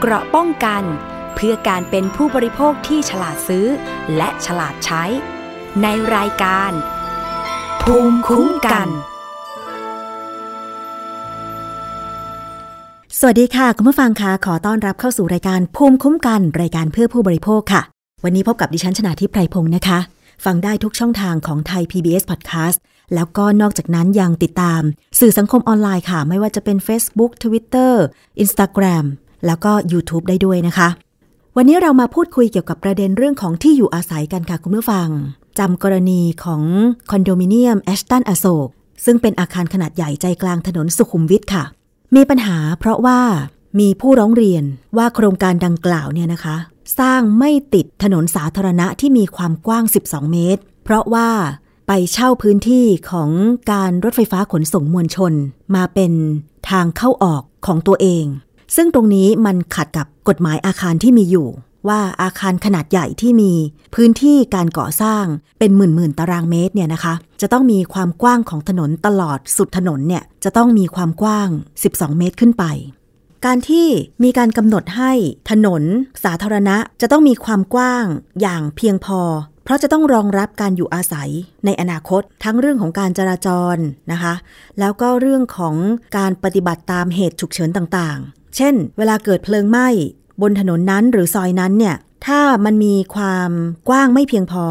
เกราะป้องกัน เพื่อการเป็นผู้บริโภคที่ฉลาดซื้อ และฉลาดใช้ ในรายการ ภูมิคุ้มกัน สวัสดีค่ะ คุณผู้ฟังคะขอต้อนรับเข้าสู่รายการภูมิคุ้มกัน รายการเพื่อผู้บริโภคค่ะ วันนี้พบกับดิฉันชนาทิพไพรพงศ์นะคะ ฟังได้ทุกช่องทางของไทย PBS Podcast แล้วก็นอกจากนั้นยังติดตาม สื่อสังคมออนไลน์ค่ะ ไม่ว่าจะเป็น Facebook Twitter Instagram แล้วก็ YouTube ได้ด้วยนะคะ วันนี้เรามาพูดคุยเกี่ยวกับประเด็นเรื่องของที่อยู่อาศัยกันค่ะคุณผู้ฟังจำกรณีของคอนโดมิเนียมแอชตันอโศกซึ่งเป็นอาคารขนาดใหญ่ใจกลางถนนสุขุมวิทค่ะ มีปัญหาเพราะว่ามีผู้ร้องเรียนว่าโครงการดังกล่าวเนี่ยนะคะ สร้างไม่ติดถนนสาธารณะที่มีความกว้าง 12 เมตร เพราะว่าไปเช่าพื้นที่ของการรถไฟฟ้าขนส่งมวลชน มาเป็นทางเข้าออกของตัวเอง ซึ่งตรงนี้มันขัดกับกฎหมายอาคารที่มีอยู่ ว่าอาคารขนาดใหญ่ที่มีพื้นที่การก่อสร้างเป็นหมื่นหมื่นตารางเมตรเนี่ยนะคะ จะต้องมีความกว้างของถนนตลอดสุดถนนเนี่ยจะต้องมีความกว้าง 12 เมตรขึ้นไป การที่มีการกำหนดให้ถนน สาธารณะจะต้องมีความกว้างอย่างเพียงพอเพราะจะต้องรองรับการอยู่อาศัยในอนาคต ทั้งเรื่องของการจราจรนะคะ แล้วก็เรื่องของการปฏิบัติตามเหตุฉุกเฉินต่าง เช่น เวลาเกิดเพลิงไหม้บนถนนนั้นหรือซอยนั้นเนี่ย ถ้ามันมีความกว้างไม่เพียงพอ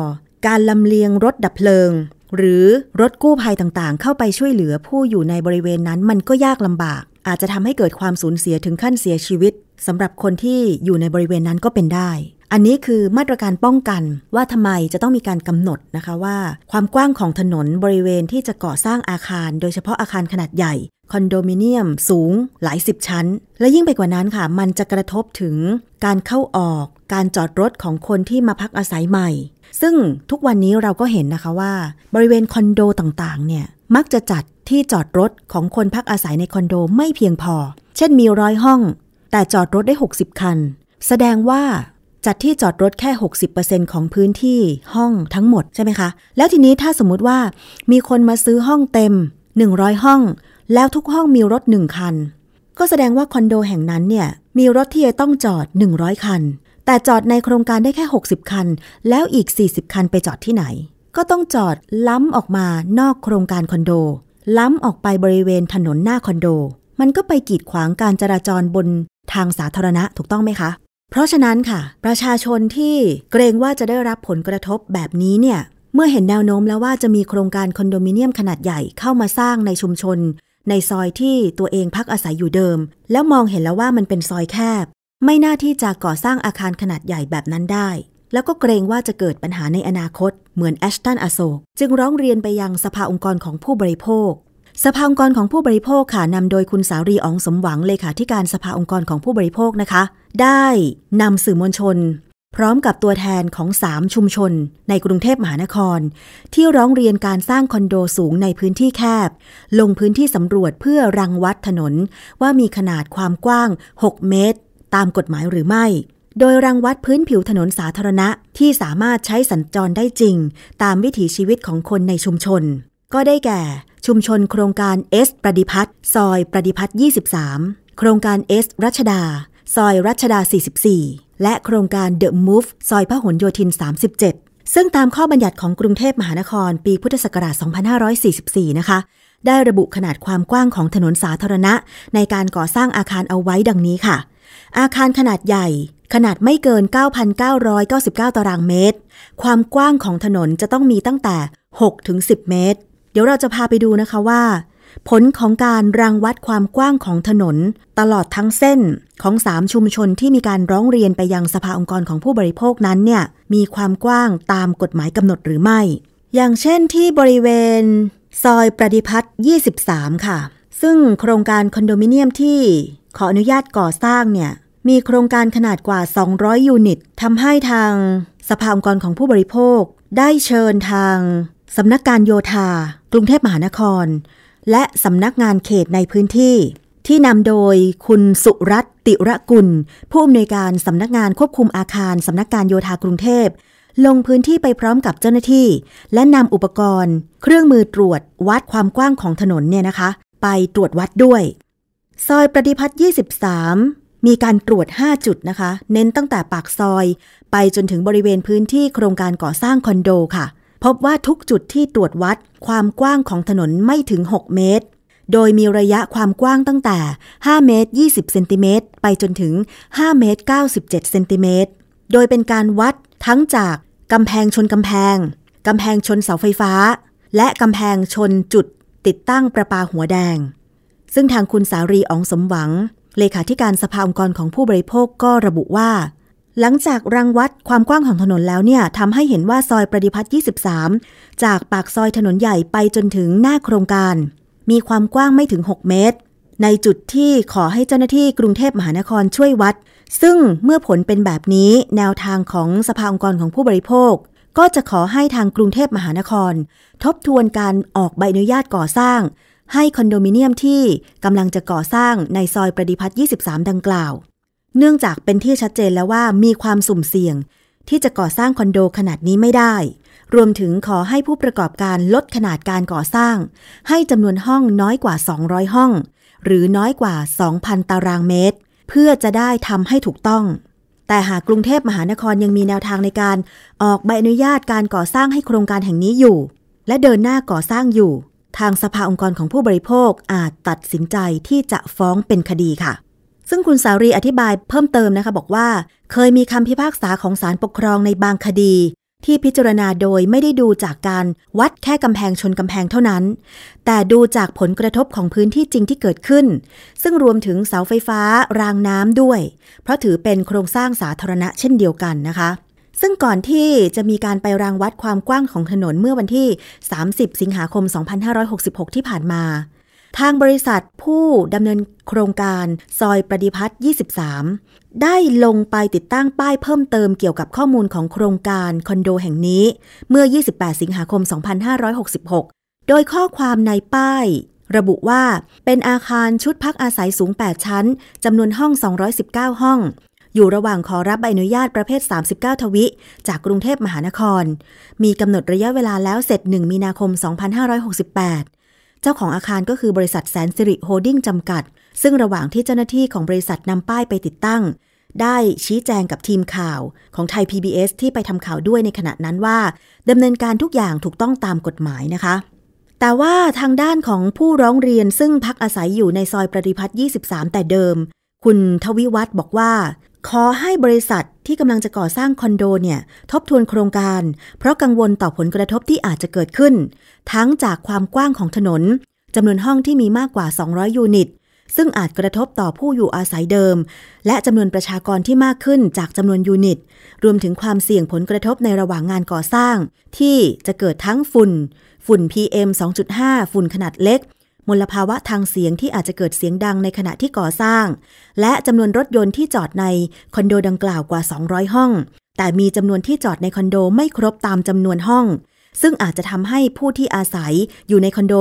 การลำเลียงรถดับเพลิง หรือรถกู้ภัยต่างๆ เข้าไปช่วยเหลือผู้อยู่ในบริเวณนั้นมันก็ยากลำบาก อาจจะทำให้เกิดความสูญเสียถึงขั้นเสียชีวิตสำหรับคนที่อยู่ในบริเวณนั้นก็เป็นได้ อันนี้คือมาตรการป้องกันว่าทำไมจะต้องมีการกำหนดนะคะว่า ความกว้างของถนนบริเวณที่จะก่อสร้างอาคาร โดยเฉพาะอาคารขนาดใหญ่ คอนโดมิเนียมสูงหลายสิบชั้น และยิ่งไปกว่านั้นค่ะ มันจะกระทบถึงการเข้าออก การจอดรถของคนที่มาพักอาศัยใหม่ ซึ่งทุกวันนี้เราก็เห็นนะคะว่า บริเวณคอนโดต่างๆ เนี่ย มักจะจัดที่จอดรถของคนพักอาศัยในคอนโดไม่เพียงพอ เช่นมีร้อยห้อง แต่จอดรถได้ 60 คัน แสดงว่าจัดที่จอดรถแค่ 60%ของพื้นที่ห้องทั้งหมดใช่ไหมคะ แล้วทีนี้ถ้าสมมุติว่ามีคนมาซื้อห้องเต็ม 100 ห้อง แล้วทุกห้องมีรถ1คัน ก็แสดงว่าคอนโดแห่งนั้นเนี่ยมีรถที่จะต้องจอด 100 คัน แต่จอดในโครงการได้แค่ 60 คัน แล้วอีก 40 คันไปจอดที่ไหน ก็ต้องจอดล้ำออกมานอกโครงการคอนโด ล้ำออกไปบริเวณถนนหน้าคอนโด มันก็ไปกีดขวางการจราจรบนทางสาธารณะถูกต้องไหมคะ เพราะฉะนั้นค่ะ ประชาชนที่เกรงว่าจะได้รับผลกระทบแบบนี้เนี่ยเมื่อเห็นแนวโน้มแล้วว่าจะมีโครงการคอนโดมิเนียมขนาดใหญ่เข้ามาสร้างในชุมชน ในซอยที่ตัวเองพักอาศัยอยู่เดิม แล้วมองเห็นแล้วว่ามันเป็นซอยแคบ ไม่น่าที่จะก่อสร้างอาคารขนาดใหญ่แบบนั้นได้ แล้วก็เกรงว่าจะเกิดปัญหาในอนาคต เหมือนแอชตันอโศกจึงร้องเรียนไปยังสภาองค์กรของผู้บริโภค สภาองค์กรของผู้บริโภคค่ะนำโดยคุณสารีอองสมหวังเลขาธิการสภาองค์กรของผู้บริโภคนะคะ ได้นำสื่อมวลชน พร้อมกับตัวแทนของ 3 ชุมชน ในกรุงเทพมหานคร ที่ร้องเรียนการสร้างคอนโดสูงในพื้นที่แคบ ลงพื้นที่สำรวจเพื่อรังวัดถนน ว่ามีขนาดความกว้าง 6 เมตร ตามกฎหมายหรือไม่ โดยรังวัดพื้นผิวถนนสาธารณะที่สามารถใช้สัญจรได้จริง ตามวิถีชีวิตของคนในชุมชน ก็ได้แก่ ชุมชนโครงการเอสประดิพัฒน์ซอยประดิพัฒน์23 โครงการเอสรัชดา ซอยรัชดา 44 และโครงการเดอะมูฟซอยพหลโยธิน 37 ซึ่งตามข้อบัญญัติของกรุงเทพมหานคร ปีพุทธศักราช 2544 นะคะ ได้ระบุขนาดความกว้างของถนนสาธารณะ ในการก่อสร้างอาคารเอาไว้ดังนี้ค่ะ อาคารขนาดใหญ่ ขนาดไม่เกิน 9,999 ตารางเมตร ความกว้างของถนนจะต้องมีตั้งแต่6ถึง10 เมตร เดี๋ยวเราจะพาไปดูนะคะว่า ผลของการรังวัดความกว้างของถนน ตลอดทั้งเส้นของ 3 ชุมชนที่มีการร้องเรียนไปยังสภาองค์กรของผู้บริโภคนั้นเนี่ยมีความกว้างตามกฎหมายกำหนดหรือไม่ อย่างเช่นที่บริเวณ ซอยประดิพัฒน์23 ค่ะ ซึ่งโครงการคอนโดมิเนียมที่ขออนุญาตก่อสร้างเนี่ยมีโครงการขนาดกว่า 200 ยูนิตทำให้ทางสภาองค์กรของผู้บริโภค ได้เชิญทางสำนักการโยธา กรุงเทพมหานคร และสำนักงานเขตในพื้นที่ ที่นำโดยคุณสุรัตน์ติระกุล ผู้อำนวยการสำนักงานควบคุมอาคารสำนักการโยธากรุงเทพลงพื้นที่ไปพร้อมกับเจ้าหน้าที่ และนำอุปกรณ์ เครื่องมือตรวจวัดความกว้างของถนนเนี่ยนะคะ ไปตรวจวัดด้วย ซอยประดิพัฒน์23 มีการตรวจ 5 จุดนะคะ เน้นตั้งแต่ปากซอย ไปจนถึงบริเวณพื้นที่โครงการก่อสร้างคอนโดค่ะ พบว่าทุกจุดที่ตรวจวัดความกว้างของถนนไม่ถึง 6 เมตร โดยมีระยะความกว้างตั้งแต่ 5 เมตร 20 เซนติเมตร ไปจนถึง 5 เมตร 97 เซนติเมตร โดยเป็นการวัดทั้งจากกำแพงชนกำแพง กำแพงชนเสาไฟฟ้า และกำแพงชนจุดติดตั้งประปาหัวแดง ซึ่งทางคุณสารีอองสมหวัง เลขาธิการสภาองค์กรของผู้บริโภคก็ระบุว่า หลังจากรังวัดความกว้างของถนนแล้วเนี่ยทำให้เห็นว่าซอยประดิพัฒน์23 จากปากซอยถนนใหญ่ไปจนถึงหน้าโครงการ มีความกว้างไม่ถึง 6 เมตร ในจุดที่ขอให้เจ้าหน้าที่กรุงเทพมหานครช่วยวัด ซึ่งเมื่อผลเป็นแบบนี้แนวทางของสภาองค์กรของผู้บริโภค ก็จะขอให้ทางกรุงเทพมหานคร ทบทวนการออกใบอนุญาตก่อสร้าง ให้คอนโดมิเนียมที่กำลังจะก่อสร้างในซอยประดิพัฒน์23 ดังกล่าว เนื่องจากเป็นที่ชัดเจนแล้วว่ามีความสุ่มเสี่ยง ที่จะก่อสร้างคอนโดขนาดนี้ไม่ได้ รวมถึงขอให้ผู้ประกอบการลดขนาดการก่อสร้าง ให้จำนวนห้องน้อยกว่า 200 ห้อง หรือน้อยกว่า 2,000 ตารางเมตร เพื่อจะได้ทำให้ถูกต้อง แต่หากกรุงเทพมหานครยังมีแนวทางในการออกใบอนุญาตการก่อสร้างให้โครงการแห่งนี้อยู่ และเดินหน้าก่อสร้างอยู่ ทางสภาองค์กรของผู้บริโภคอาจตัดสินใจที่จะฟ้องเป็นคดีค่ะ ซึ่งคุณสารีอธิบายเพิ่มเติมนะคะ บอกว่า เคยมีคำพิพากษาของศาลปกครองในบางคดี ที่พิจารณาโดยไม่ได้ดูจากการวัดแค่กำแพงชนกำแพงเท่านั้น แต่ดูจากผลกระทบของพื้นที่จริงที่เกิดขึ้น ซึ่งรวมถึงเสาไฟฟ้ารางน้ำด้วย เพราะถือเป็นโครงสร้างสาธารณะเช่นเดียวกันนะคะซึ่งก่อนที่จะมีการไปรางวัดความกว้างของถนนเมื่อวันที่ 30 สิงหาคม 2566 ที่ผ่านมา ทางบริษัทผู้ดำเนินโครงการซอยประดิพัฒน์23 ได้ลงไปติดตั้งป้ายเพิ่มเติมเกี่ยวกับข้อมูลของโครงการคอนโดแห่งนี้ เมื่อ 28 สิงหาคม 2566 โดยข้อความในป้าย ระบุว่าเป็นอาคารชุดพักอาศัยสูง 8 ชั้นจำนวนห้อง 219 ห้อง อยู่ระหว่างขอรับใบอนุญาตประเภท 39 ทวิ จากกรุงเทพมหานคร มีกำหนดระยะเวลาแล้วเสร็จ 1 มีนาคม 2568 เจ้าของอาคารก็คือบริษัทแสนสิริโฮดดิ้งจำกัด ซึ่งระหว่างที่เจ้าหน้าที่ของบริษัทนำป้ายไปติดตั้ง ได้ชี้แจงกับทีมข่าวของไทย PBS ที่ไปทำข่าวด้วยในขณะนั้นว่าดำเนินการทุกอย่างถูกต้องตามกฎหมายนะคะ แต่ว่าทางด้านของผู้ร้องเรียนซึ่งพักอาศัยอยู่ในซอยประดิพัฒน์23 แต่เดิม คุณทวิวัฒน์บอกว่า ขอให้บริษัทที่กำลังจะก่อสร้างคอนโดเนี่ย ทบทวนโครงการ เพราะกังวลต่อผลกระทบที่อาจจะเกิดขึ้น ทั้งจากความกว้างของถนนจำนวนห้องที่มีมากกว่า 200 ยูนิต ซึ่งอาจกระทบต่อผู้อยู่อาศัยเดิม และจำนวนประชากรที่มากขึ้นจากจำนวนยูนิต รวมถึงความเสี่ยงผลกระทบในระหว่างงานก่อสร้าง ที่จะเกิดทั้งฝุ่น ฝุ่น PM 2.5 ฝุ่นขนาดเล็ก มลภาวะทางเสียงที่อาจจะเกิดเสียงดังในขณะที่ก่อสร้าง และจำนวนรถยนต์ที่จอดในคอนโดดังกล่าวกว่า 200 ห้อง แต่มีจำนวนที่จอดในคอนโดไม่ครบตามจำนวนห้อง ซึ่งอาจจะทำให้ผู้ที่อาศัยอยู่ในคอนโด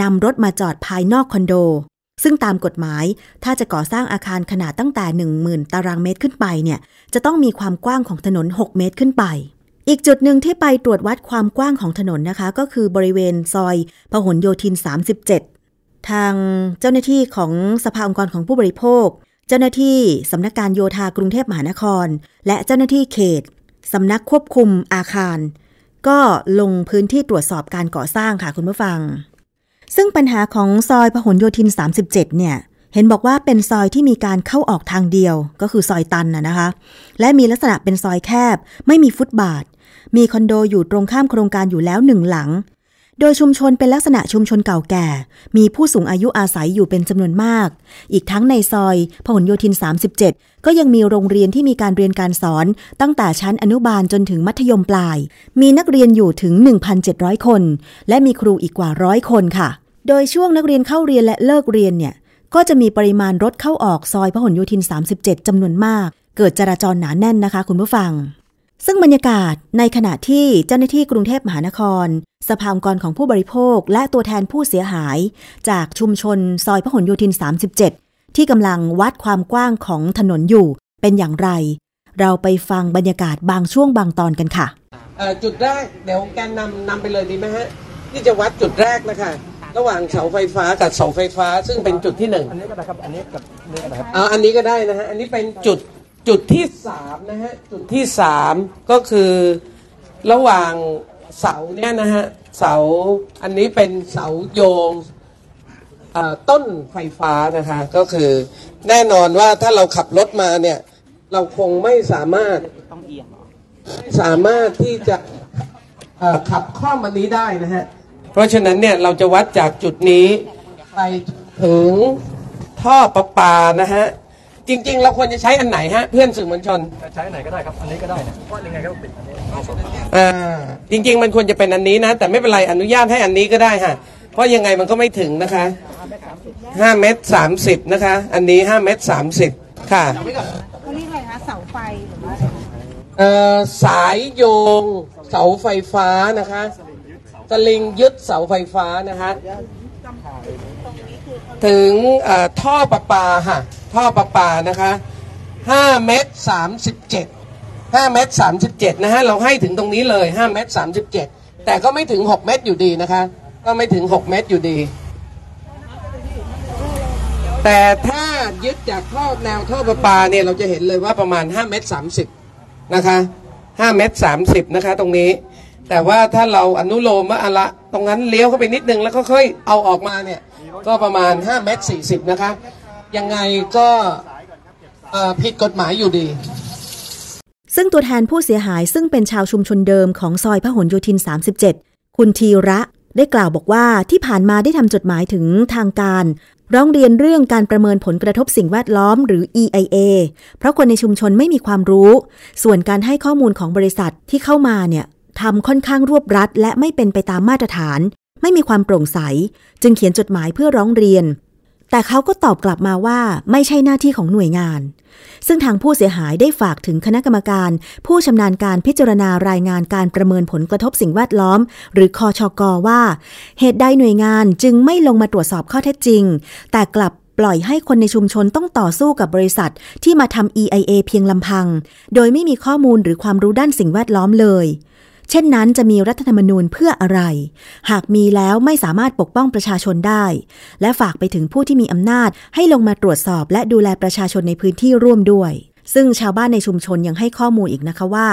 นำรถมาจอดภายนอกคอนโด ซึ่งตามกฎหมาย ถ้าจะก่อสร้างอาคารขนาดตั้งแต่ 10,000 ตารางเมตรขึ้นไปเนี่ยจะต้องมีความกว้างของถนน 6 เมตรขึ้นไป อีกจุดหนึ่งที่ไปตรวจวัดความกว้างของถนนนะคะ ก็คือบริเวณซอยพหลโยธิน 37 ทางเจ้าหน้าที่ของสภาองค์กรของผู้บริโภค เจ้าหน้าที่สำนักการโยธากรุงเทพมหานคร และเจ้าหน้าที่เขตสำนักควบคุมอาคาร ก็ลงพื้นที่ตรวจสอบการก่อสร้างค่ะคุณผู้ฟัง ซึ่งปัญหาของซอยพหลโยธิน 37 เนี่ยเห็นบอกว่าเป็นซอยที่มีการเข้าออกทางเดียว ก็คือซอยตันนะนะคะ และมีลักษณะเป็นซอยแคบ ไม่มีฟุตบาท มีคอนโดอยู่ตรงข้ามโครงการอยู่แล้วหนึ่งหลัง โดยชุมชนเป็นลักษณะชุมชนเก่าแก่ มีผู้สูงอายุอาศัยอยู่เป็นจำนวนมาก อีกทั้งในซอยพหลโยธิน 37 ก็ยังมีโรงเรียนที่มีการเรียนการสอน ตั้งแต่ชั้นอนุบาลจนถึงมัธยมปลาย มีนักเรียนอยู่ถึง 1,700 คน และมีครูอีกกว่าร้อยคนค่ะ โดยช่วงนักเรียนเข้าเรียนและเลิกเรียนเนี่ยก็จะมีปริมาณรถเข้าออกซอยพหลโยธิน 37 จำนวนมาก เกิดจราจรหนาแน่นนะคะคุณผู้ฟัง ซึ่งบรรยากาศในขณะที่เจ้าหน้าที่กรุงเทพมหานคร สภาองค์กรของผู้บริโภค และตัวแทนผู้เสียหาย จากชุมชนซอยพหลโยธิน 37 ที่กำลังวัดความกว้างของถนนอยู่เป็นอย่างไร เราไปฟังบรรยากาศบางช่วงบางตอนกันค่ะเอ่อจุดแรกเดี๋ยวแกนนำนำไปเลยดีไหมฮะที่จะวัดจุดแรกนะคะระหว่างเสาไฟฟ้ากับเสาไฟฟ้า ซึ่งเป็นจุดที่หนึ่งอันนี้ก็ได้ครับอันนี้กับนี่ก็ได้ครับเอาอันนี้ก็ได้นะฮะอันนี้เป็นจุด จุดที่สามนะฮะจุดที่สามก็คือระหว่างเสาเนี่ยนะฮะเสาอันนี้เป็นเสาโยงต้นไฟฟ้านะคะก็คือแน่นอนว่าถ้าเราขับรถมาเนี่ย เราคงไม่สามารถสามารถที่จะขับข้อมันนี้ได้นะฮะเพราะฉะนั้นเนี่ยเราจะวัดจากจุดนี้ไปถึงท่อประปานะฮะ จริง ๆ เราควรจะใช้อันไหนฮะ เพื่อนสื่อมวลชนใช้ไหนก็ได้ครับ อันนี้ก็ได้นะเพราะยังไงก็ติดอันนี้เอาสองอ่าจริง ๆ มันควรจะเป็นอันนี้นะ แต่ไม่เป็นไรอนุญาตให้อันนี้ก็ได้ฮะเพราะยังไงมันก็ไม่ถึงนะคะห้าเมตรสามสิบนะคะ อันนี้ห้าเมตรสามสิบค่ะเขาเรียกอะไรคะเสาไฟหรือว่าอะไรคะเอ่อสายโยงเสาไฟฟ้านะคะสลิงยึดเสาไฟฟ้านะคะถึงเอ่อท่อประปาค่ะ ท่อประปานะคะห้าเมตรสามสิบเจ็ดห้าเมตรสามสิบเจ็ดนะฮะเราให้ถึงตรงนี้เลยห้าเมตรสามสิบเจ็ดแต่ก็ไม่ถึงหกเมตรอยู่ดีนะคะ ก็ไม่ถึงหกเมตรอยู่ดี แต่ถ้ายึดจากท่อแนวท่อประปาเนี่ยเราจะเห็นเลยว่าประมาณ5เมตร30นะคะ5เมตร30นะคะตรงนี้ แต่ว่าถ้าเราอนุโลมว่าอะละตรงนั้นเลี้ยวเข้าไปนิดนึงแล้วก็ค่อยเอาออกมาเนี่ยก็ประมาณ5เมตร40นะคะ ยังไงก็ผิดกฎหมายอยู่ดี ซึ่งตัวแทนผู้เสียหายซึ่งเป็นชาวชุมชนเดิมของซอยพหลโยธิน 37 คุณทีระได้กล่าวบอกว่าที่ผ่านมาได้ทำจดหมายถึงทางการ ร้องเรียนเรื่องการประเมินผลกระทบสิ่งแวดล้อมหรือ EIA เพราะคนในชุมชนไม่มีความรู้ ส่วนการให้ข้อมูลของบริษัทที่เข้ามาเนี่ยทำค่อนข้างรวบรัด และไม่เป็นไปตามมาตรฐาน ไม่มีความโปร่งใส จึงเขียนจดหมายเพื่อร้องเรียน แต่เขาก็ตอบกลับมาว่าไม่ใช่หน้าที่ของหน่วยงาน ซึ่งทางผู้เสียหายได้ฝากถึงคณะกรรมการ ผู้ชำนาญการพิจารณารายงานการประเมินผลกระทบสิ่งแวดล้อม หรือคอชกว่า เหตุใดหน่วยงานจึงไม่ลงมาตรวจสอบข้อเท็จจริง แต่กลับปล่อยให้คนในชุมชนต้องต่อสู้กับบริษัทที่มาทำ EIA เพียงลำพัง โดยไม่มีข้อมูลหรือความรู้ด้านสิ่งแวดล้อมเลย เช่นนั้นจะมีรัฐธรรมนูญเพื่ออะไร หากมีแล้วไม่สามารถปกป้องประชาชนได้ และฝากไปถึงผู้ที่มีอำนาจให้ลงมาตรวจสอบและดูแลประชาชนในพื้นที่ร่วมด้วย ซึ่งชาวบ้านในชุมชนยังให้ข้อมูลอีกนะคะว่า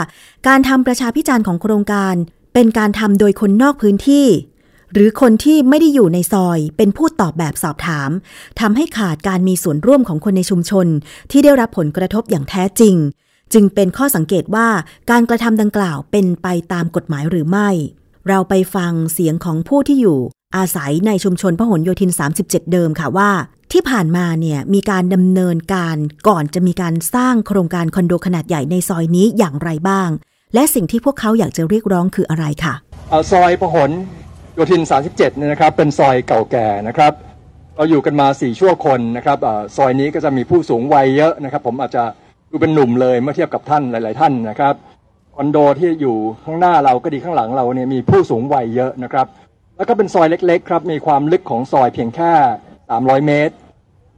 การทำประชาพิจารณ์ของโครงการ เป็นการทำโดยคนนอกพื้นที่ หรือคนที่ไม่ได้อยู่ในซอย เป็นผู้ตอบแบบสอบถามทำให้ขาดการมีส่วนร่วมของคนในชุมชน ที่ได้รับผลกระทบอย่างแท้จริง จึงเป็นข้อสังเกตว่าการกระทำดังกล่าวเป็นไปตามกฎหมายหรือไม่ เราไปฟังเสียงของผู้ที่อยู่ อาศัยในชุมชนพหลโยธิน 37 เดิมค่ะว่า ที่ผ่านมาเนี่ยมีการดำเนินการก่อนจะมีการสร้างโครงการคอนโดขนาดใหญ่ในซอยนี้อย่างไรบ้าง และสิ่งที่พวกเขาอยากจะเรียกร้องคืออะไรค่ะเอ่อซอยพหลโยธิน 37 เนี่ยนะครับเป็นซอยเก่าแก่นะครับเราอยู่กันมา4ชั่วคนนะครับอซอยนี้ก็จะมีผู้สูงวัยเยอะนะครับ ผมอาจจะ ดูเป็นหนุ่มเลยเมื่อเทียบกับท่านหลาย ๆ ท่านนะครับคอนโดที่อยู่ข้างหน้าเราก็ดีข้างหลังเราเนี่ยมีผู้สูงวัยเยอะนะครับ แล้วก็เป็นซอยเล็ก ๆ ครับ มีความลึกของซอยเพียงแค่ 300 เมตร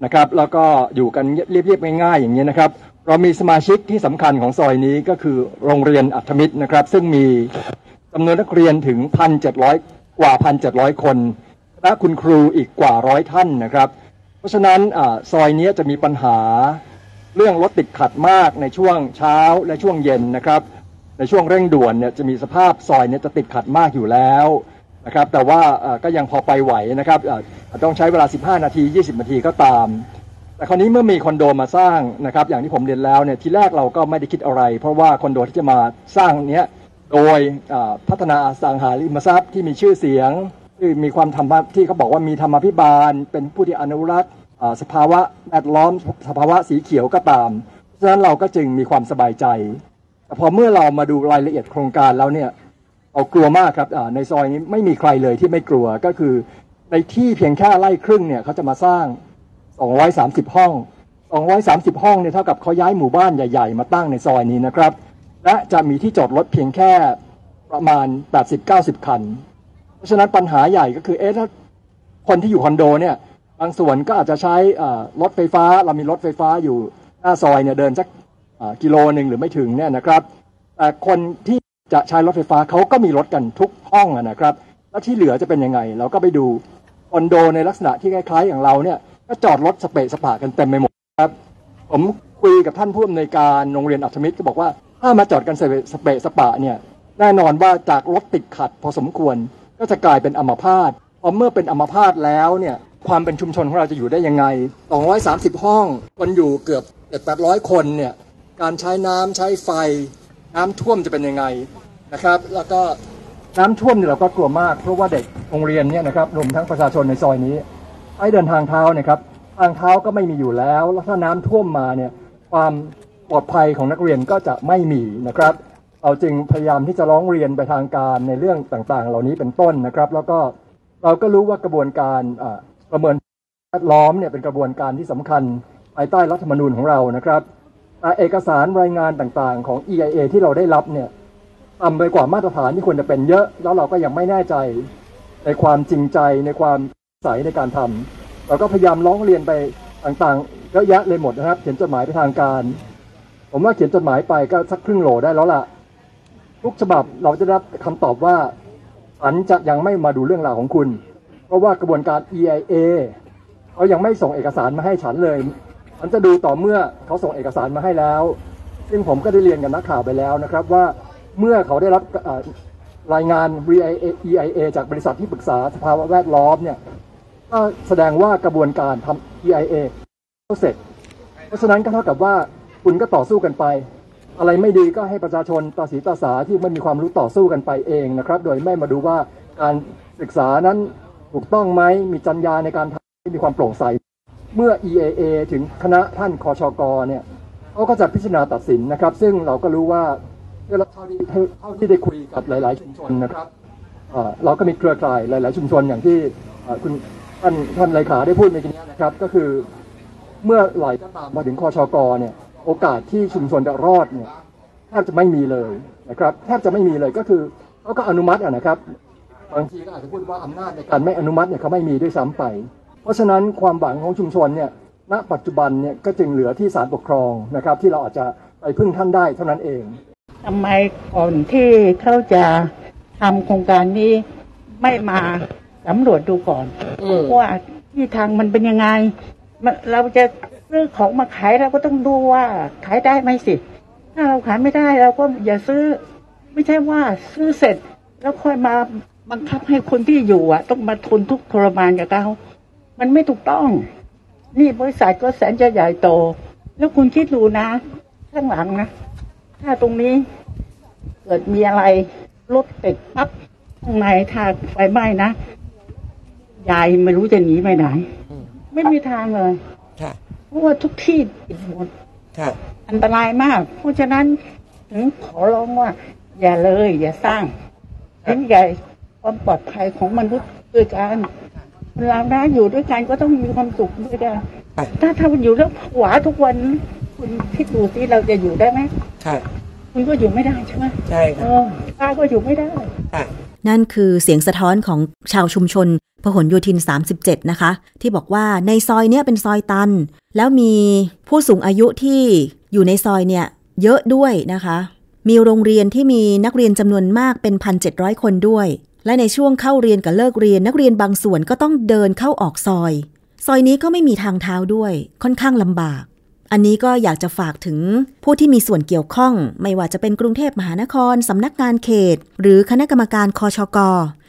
นะครับ แล้วก็อยู่กันเรียบๆง่ายๆอย่างนี้นะครับ เรามีสมาชิกที่สำคัญของซอยนี้ก็คือโรงเรียนอัธมิตรนะครับ ซึ่งมีจำนวนนักเรียนถึง 1,700 กว่า 1,700 คนและคุณครูอีกกว่าร้อยท่านนะครับ เพราะฉะนั้นอาซอยนี้จะมีปัญหา เรื่องรถติดขัดมากในช่วงเช้าและช่วงเย็นนะครับ ในช่วงเร่งด่วนเนี่ยจะมีสภาพซอยเนี่ยจะติดขัดมากอยู่แล้วนะครับ แต่ว่าก็ยังพอไปไหวนะครับต้องใช้เวลา 15 นาที 20 นาทีก็ตาม แต่คราวนี้เมื่อมีคอนโดมาสร้างนะครับ อย่างที่ผมเรียนแล้วเนี่ยทีแรกเราก็ไม่ได้คิดอะไร เพราะว่าคอนโดที่จะมาสร้างเนี้ยโดยพัฒนาสังหาริมทรัพย์ที่มีชื่อเสียงที่มีความธรรมะที่เขาบอกว่ามีธรรมาภิบาล เป็นผู้ที่อนุรักษ์ สภาวะแวดล้อมสภาวะสีเขียวก็ตามเพราะฉะนั้นเราก็จึงมีความสบายใจ แต่พอเมื่อเรามาดูรายละเอียดโครงการแล้วเนี่ยเรากลัวมากครับในซอยนี้ไม่มีใครเลยที่ไม่กลัวก็คือในที่เพียงแค่ไร่ครึ่งเนี่ยเขาจะมาสร้าง 230 ห้อง 230 ห้องเนี่ยเท่ากับเขาย้ายหมู่บ้านใหญ่ ๆ มาตั้งในซอยนี้นะครับ และจะมีที่จอดรถเพียงแค่ประมาณ 80-90 คัน เพราะฉะนั้นปัญหาใหญ่ก็คือเอ๊ะถ้าคนที่อยู่คอนโดเนี่ย บางส่วนก็อาจจะใช้รถไฟฟ้าเรามีรถไฟฟ้าอยู่หน้าซอยเนี่ยเดินสักกิโลหนึ่งหรือไม่ถึงเนี่ยนะครับแต่คนที่จะใช้รถไฟฟ้าเขาก็มีรถกันทุกห้องนะครับ แล้วที่เหลือจะเป็นยังไง เราก็ไปดูคอนโดในลักษณะที่คล้าย ๆ อย่างเราเนี่ยก็จอดรถสเปะสปะกันเต็มไปหมดครับ ผมคุยกับท่านผู้อำนวยการโรงเรียนอัธมิตรก็บอกว่า ถ้ามาจอดกันสเปะสเปะสปะเนี่ยแน่นอนว่าจากรถติดขัดพอสมควรก็จะกลายเป็นอัมพาตพอเมื่อเป็นอัมพาตแล้วเนี่ย ความเป็นชุมชนของเราจะอยู่ได้ยังไง 230 ห้องคนอยู่เกือบ700 คนเนี่ย การใช้น้ำใช้ไฟ น้ำท่วมจะเป็นยังไงนะครับ แล้วก็น้ำท่วมเนี่ยเราก็กลัวมาก เพราะว่าเด็กโรงเรียนเนี่ยนะครับรวมทั้งประชาชนในซอยนี้ให้เดินทางเท้าเนี่ยครับทางเท้าก็ไม่มีอยู่แล้ว แล้วถ้าน้ำท่วมมาเนี่ยความปลอดภัยของนักเรียนก็จะไม่มีนะครับเราจึงพยายามที่จะร้องเรียนไปทางการในเรื่องต่างๆ เหล่านี้เป็นต้นนะครับ แล้วก็เราก็รู้ว่ากระบวนการ ประเมินแวดล้อมเนี่ยเป็นกระบวนการที่สำคัญภายใต้รัฐธรรมนูญของเรานะครับเอกสารรายงานต่างๆ ของ EIA ที่เราได้รับเนี่ยต่ำไปกว่ามาตรฐานที่ควรจะเป็นเยอะ แล้วเราก็ยังไม่แน่ใจในความจริงใจในความใสในการทำเราก็พยายามร้องเรียนไปต่างๆเยอะแยะเลยหมดนะครับ เขียนจดหมายไปทางการ ผมว่าเขียนจดหมายไปก็สักครึ่งโหลได้แล้วล่ะ ทุกฉบับเราจะได้รับคำตอบว่าฉันจะยังไม่มาดูเรื่องราวของคุณ เพราะว่ากระบวนการ EIA เขายังไม่ส่งเอกสารมาให้ฉันเลยฉันจะดูต่อเมื่อเขาส่งเอกสารมาให้แล้ว ซึ่งผมก็ได้เรียนกับนักข่าวไปแล้วนะครับว่าเมื่อเขาได้รับรายงาน EIA จากบริษัทที่ปรึกษาสภาวะแวดล้อมเนี่ยก็แสดงว่ากระบวนการทำ EIA เขาเสร็จ เพราะฉะนั้นก็เท่ากับว่าคุณก็ต่อสู้กันไป อะไรไม่ดีก็ให้ประชาชนตาสีตาสาที่ไม่มีความรู้ต่อสู้กันไปเองนะครับ โดยไม่มาดูว่าการศึกษานั้น ถูกต้องไหมมีจรรยาในการทำให้มีความโปร่งใส เมื่อ EAA ถึงคณะท่านคอชกเนี่ยเขาก็จะพิจารณาตัดสินนะครับ ซึ่งเราก็รู้ว่าเท่าที่เท่าที่ได้คุยกับหลาย ๆ ชุมชนนะครับเราก็มีเครือข่ายหลาย ๆ ชุมชนอย่างที่คุณท่านท่านเลขาได้พูดในทีนี้นะครับ ก็คือเมื่อไหลก็ตามมาถึงคอชกเนี่ยโอกาสที่ชุมชนจะรอดเนี่ยแทบจะไม่มีเลยนะครับแทบจะไม่มีเลยก็คือเขาก็อนุมัตินะครับ บางทีก็อาจจะพูดว่าอำนาจในการไม่อนุมัติเนี่ยเขาไม่มีด้วยซ้ำไป เพราะฉะนั้นความหวังของชุมชนเนี่ยณปัจจุบันเนี่ยก็จึงเหลือที่ศาลปกครองนะครับ ที่เราอาจจะไปพึ่งท่านได้เท่านั้นเองทำไมก่อนที่เขาจะทำโครงการนี้ไม่มาสำรวจดูก่อนอืมว่าที่ทางมันเป็นยังไงมันเราจะซื้อของมาขายเราก็ต้องดูว่าขายได้ไหมสิ ถ้าเราขายไม่ได้เราก็อย่าซื้อ ไม่ใช่ว่าซื้อเสร็จแล้วค่อยมา บังคับให้คนที่อยู่อะ ต้องมาทนทุกข์ทรมานกับเขา มันไม่ถูกต้อง นี่บริษัทก็แสนจะใหญ่โต แล้วคุณคิดดูนะ ข้างหลังนะ ถ้าตรงนี้ เกิดมีอะไรรถติดปั๊บข้างในถ้าไฟไหม้นะ ยายไม่รู้จะหนีไปไหน ไม่มีทางเลยค่ะเพราะว่าทุกที่ปิดหมดค่ะอันตรายมาก เพราะฉะนั้นถึงขอร้องว่า อย่าเลย อย่าสร้างเห็นใหญ่ ความปลอดภัยของมนุษย์ด้วยกันเรานะอยู่ด้วยกันก็ต้องมีความสุขด้วยกันค่ะถ้าถ้ามันอยู่แล้วหวาทุกวัน คุณคิดดูสิเราจะอยู่ได้ไหมค่ะคุณก็อยู่ไม่ได้ใช่ไหมใช่เอค่ะอป้าก็อยู่ไม่ได้ค่ะนั่นคือเสียงสะท้อนของชาวชุมชนพหลโยธิน 37 นะคะ ที่บอกว่าในซอยเนี้ยเป็นซอยตัน แล้วมีผู้สูงอายุที่อยู่ในซอยเนี่ยเยอะด้วยนะคะ มีโรงเรียนที่มีนักเรียนจำนวนมากเป็น 1,700 คนด้วย และในช่วงเข้าเรียนกับเลิกเรียนนักเรียนบางส่วนก็ต้องเดินเข้าออกซอย ซอยนี้ก็ไม่มีทางเท้าด้วยค่อนข้างลำบาก อันนี้ก็อยากจะฝากถึงผู้ที่มีส่วนเกี่ยวข้อง ไม่ว่าจะเป็นกรุงเทพมหานครสำนักงานเขต หรือคณะกรรมการคอชก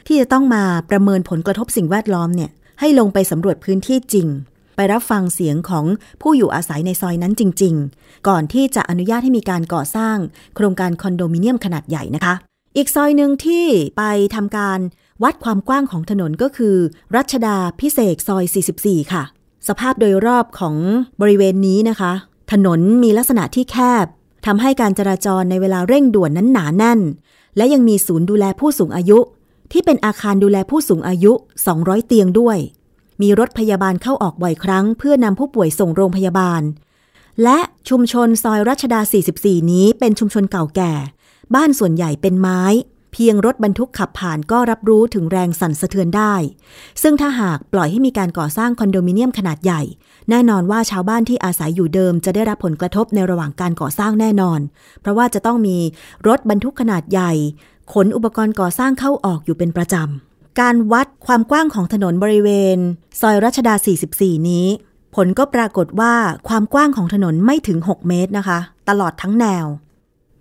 ที่จะต้องมาประเมินผลกระทบสิ่งแวดล้อมเนี่ยให้ลงไปสำรวจพื้นที่จริง ไปรับฟังเสียงของผู้อยู่อาศัยในซอยนั้นจริง ๆ ก่อนที่จะอนุญาตให้มีการก่อสร้าง โครงการคอนโดมิเนียมขนาดใหญ่นะคะ อีกซอยหนึ่งที่ไปทำการวัดความกว้างของถนนก็คือ รัชดาพิเศษซอย 44 ค่ะ สภาพโดยรอบของบริเวณนี้นะคะ ถนนมีลักษณะที่แคบทำให้การจราจรในเวลาเร่งด่วนนั้นหนาแน่น และยังมีศูนย์ดูแลผู้สูงอายุ ที่เป็นอาคารดูแลผู้สูงอายุ 200 เตียงด้วย มีรถพยาบาลเข้าออกบ่อยครั้ง เพื่อนำผู้ป่วยส่งโรงพยาบาล และชุมชนซอยรัชดา 44 นี้เป็นชุมชนเก่าแก่ บ้านส่วนใหญ่เป็นไม้ เพียงรถบรรทุกขับผ่านก็รับรู้ถึงแรงสั่นสะเทือนได้ ซึ่งถ้าหากปล่อยให้มีการก่อสร้างคอนโดมิเนียมขนาดใหญ่ แน่นอนว่าชาวบ้านที่อาศัยอยู่เดิมจะได้รับผลกระทบในระหว่างการก่อสร้างแน่นอน เพราะว่าจะต้องมีรถบรรทุกขนาดใหญ่ ขนอุปกรณ์ก่อสร้างเข้าออกอยู่เป็นประจำ การวัดความกว้างของถนนบริเวณ ซอยรัชดา 44 นี้ผลก็ปรากฏว่าความกว้างของถนนไม่ถึง 6 เมตรนะคะ ตลอดทั้งแนว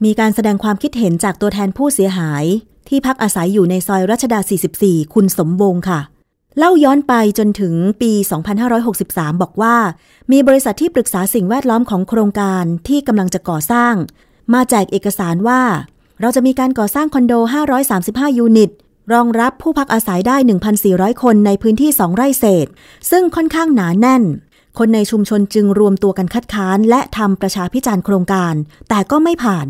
มีการแสดงความคิดเห็นจากตัวแทนผู้เสียหาย ที่พักอาศัยอยู่ในซอยรัชดา 44 คุณสมวงค่ะ เล่าย้อนไปจนถึงปี 2563 บอกว่า มีบริษัทที่ปรึกษาสิ่งแวดล้อมของโครงการที่กำลังจะก่อสร้าง มาแจกเอกสารว่า เราจะมีการก่อสร้างคอนโด 535 ยูนิตรองรับผู้พักอาศัยได้ 1,400 คนในพื้นที่ 2 ไร่เศษ ซึ่งค่อนข้างหนาแน่น คนในชุมชนจึงรวมตัวกันคัดค้าน และทำประชาพิจารณ์โครงการ แต่ก็ไม่ผ่าน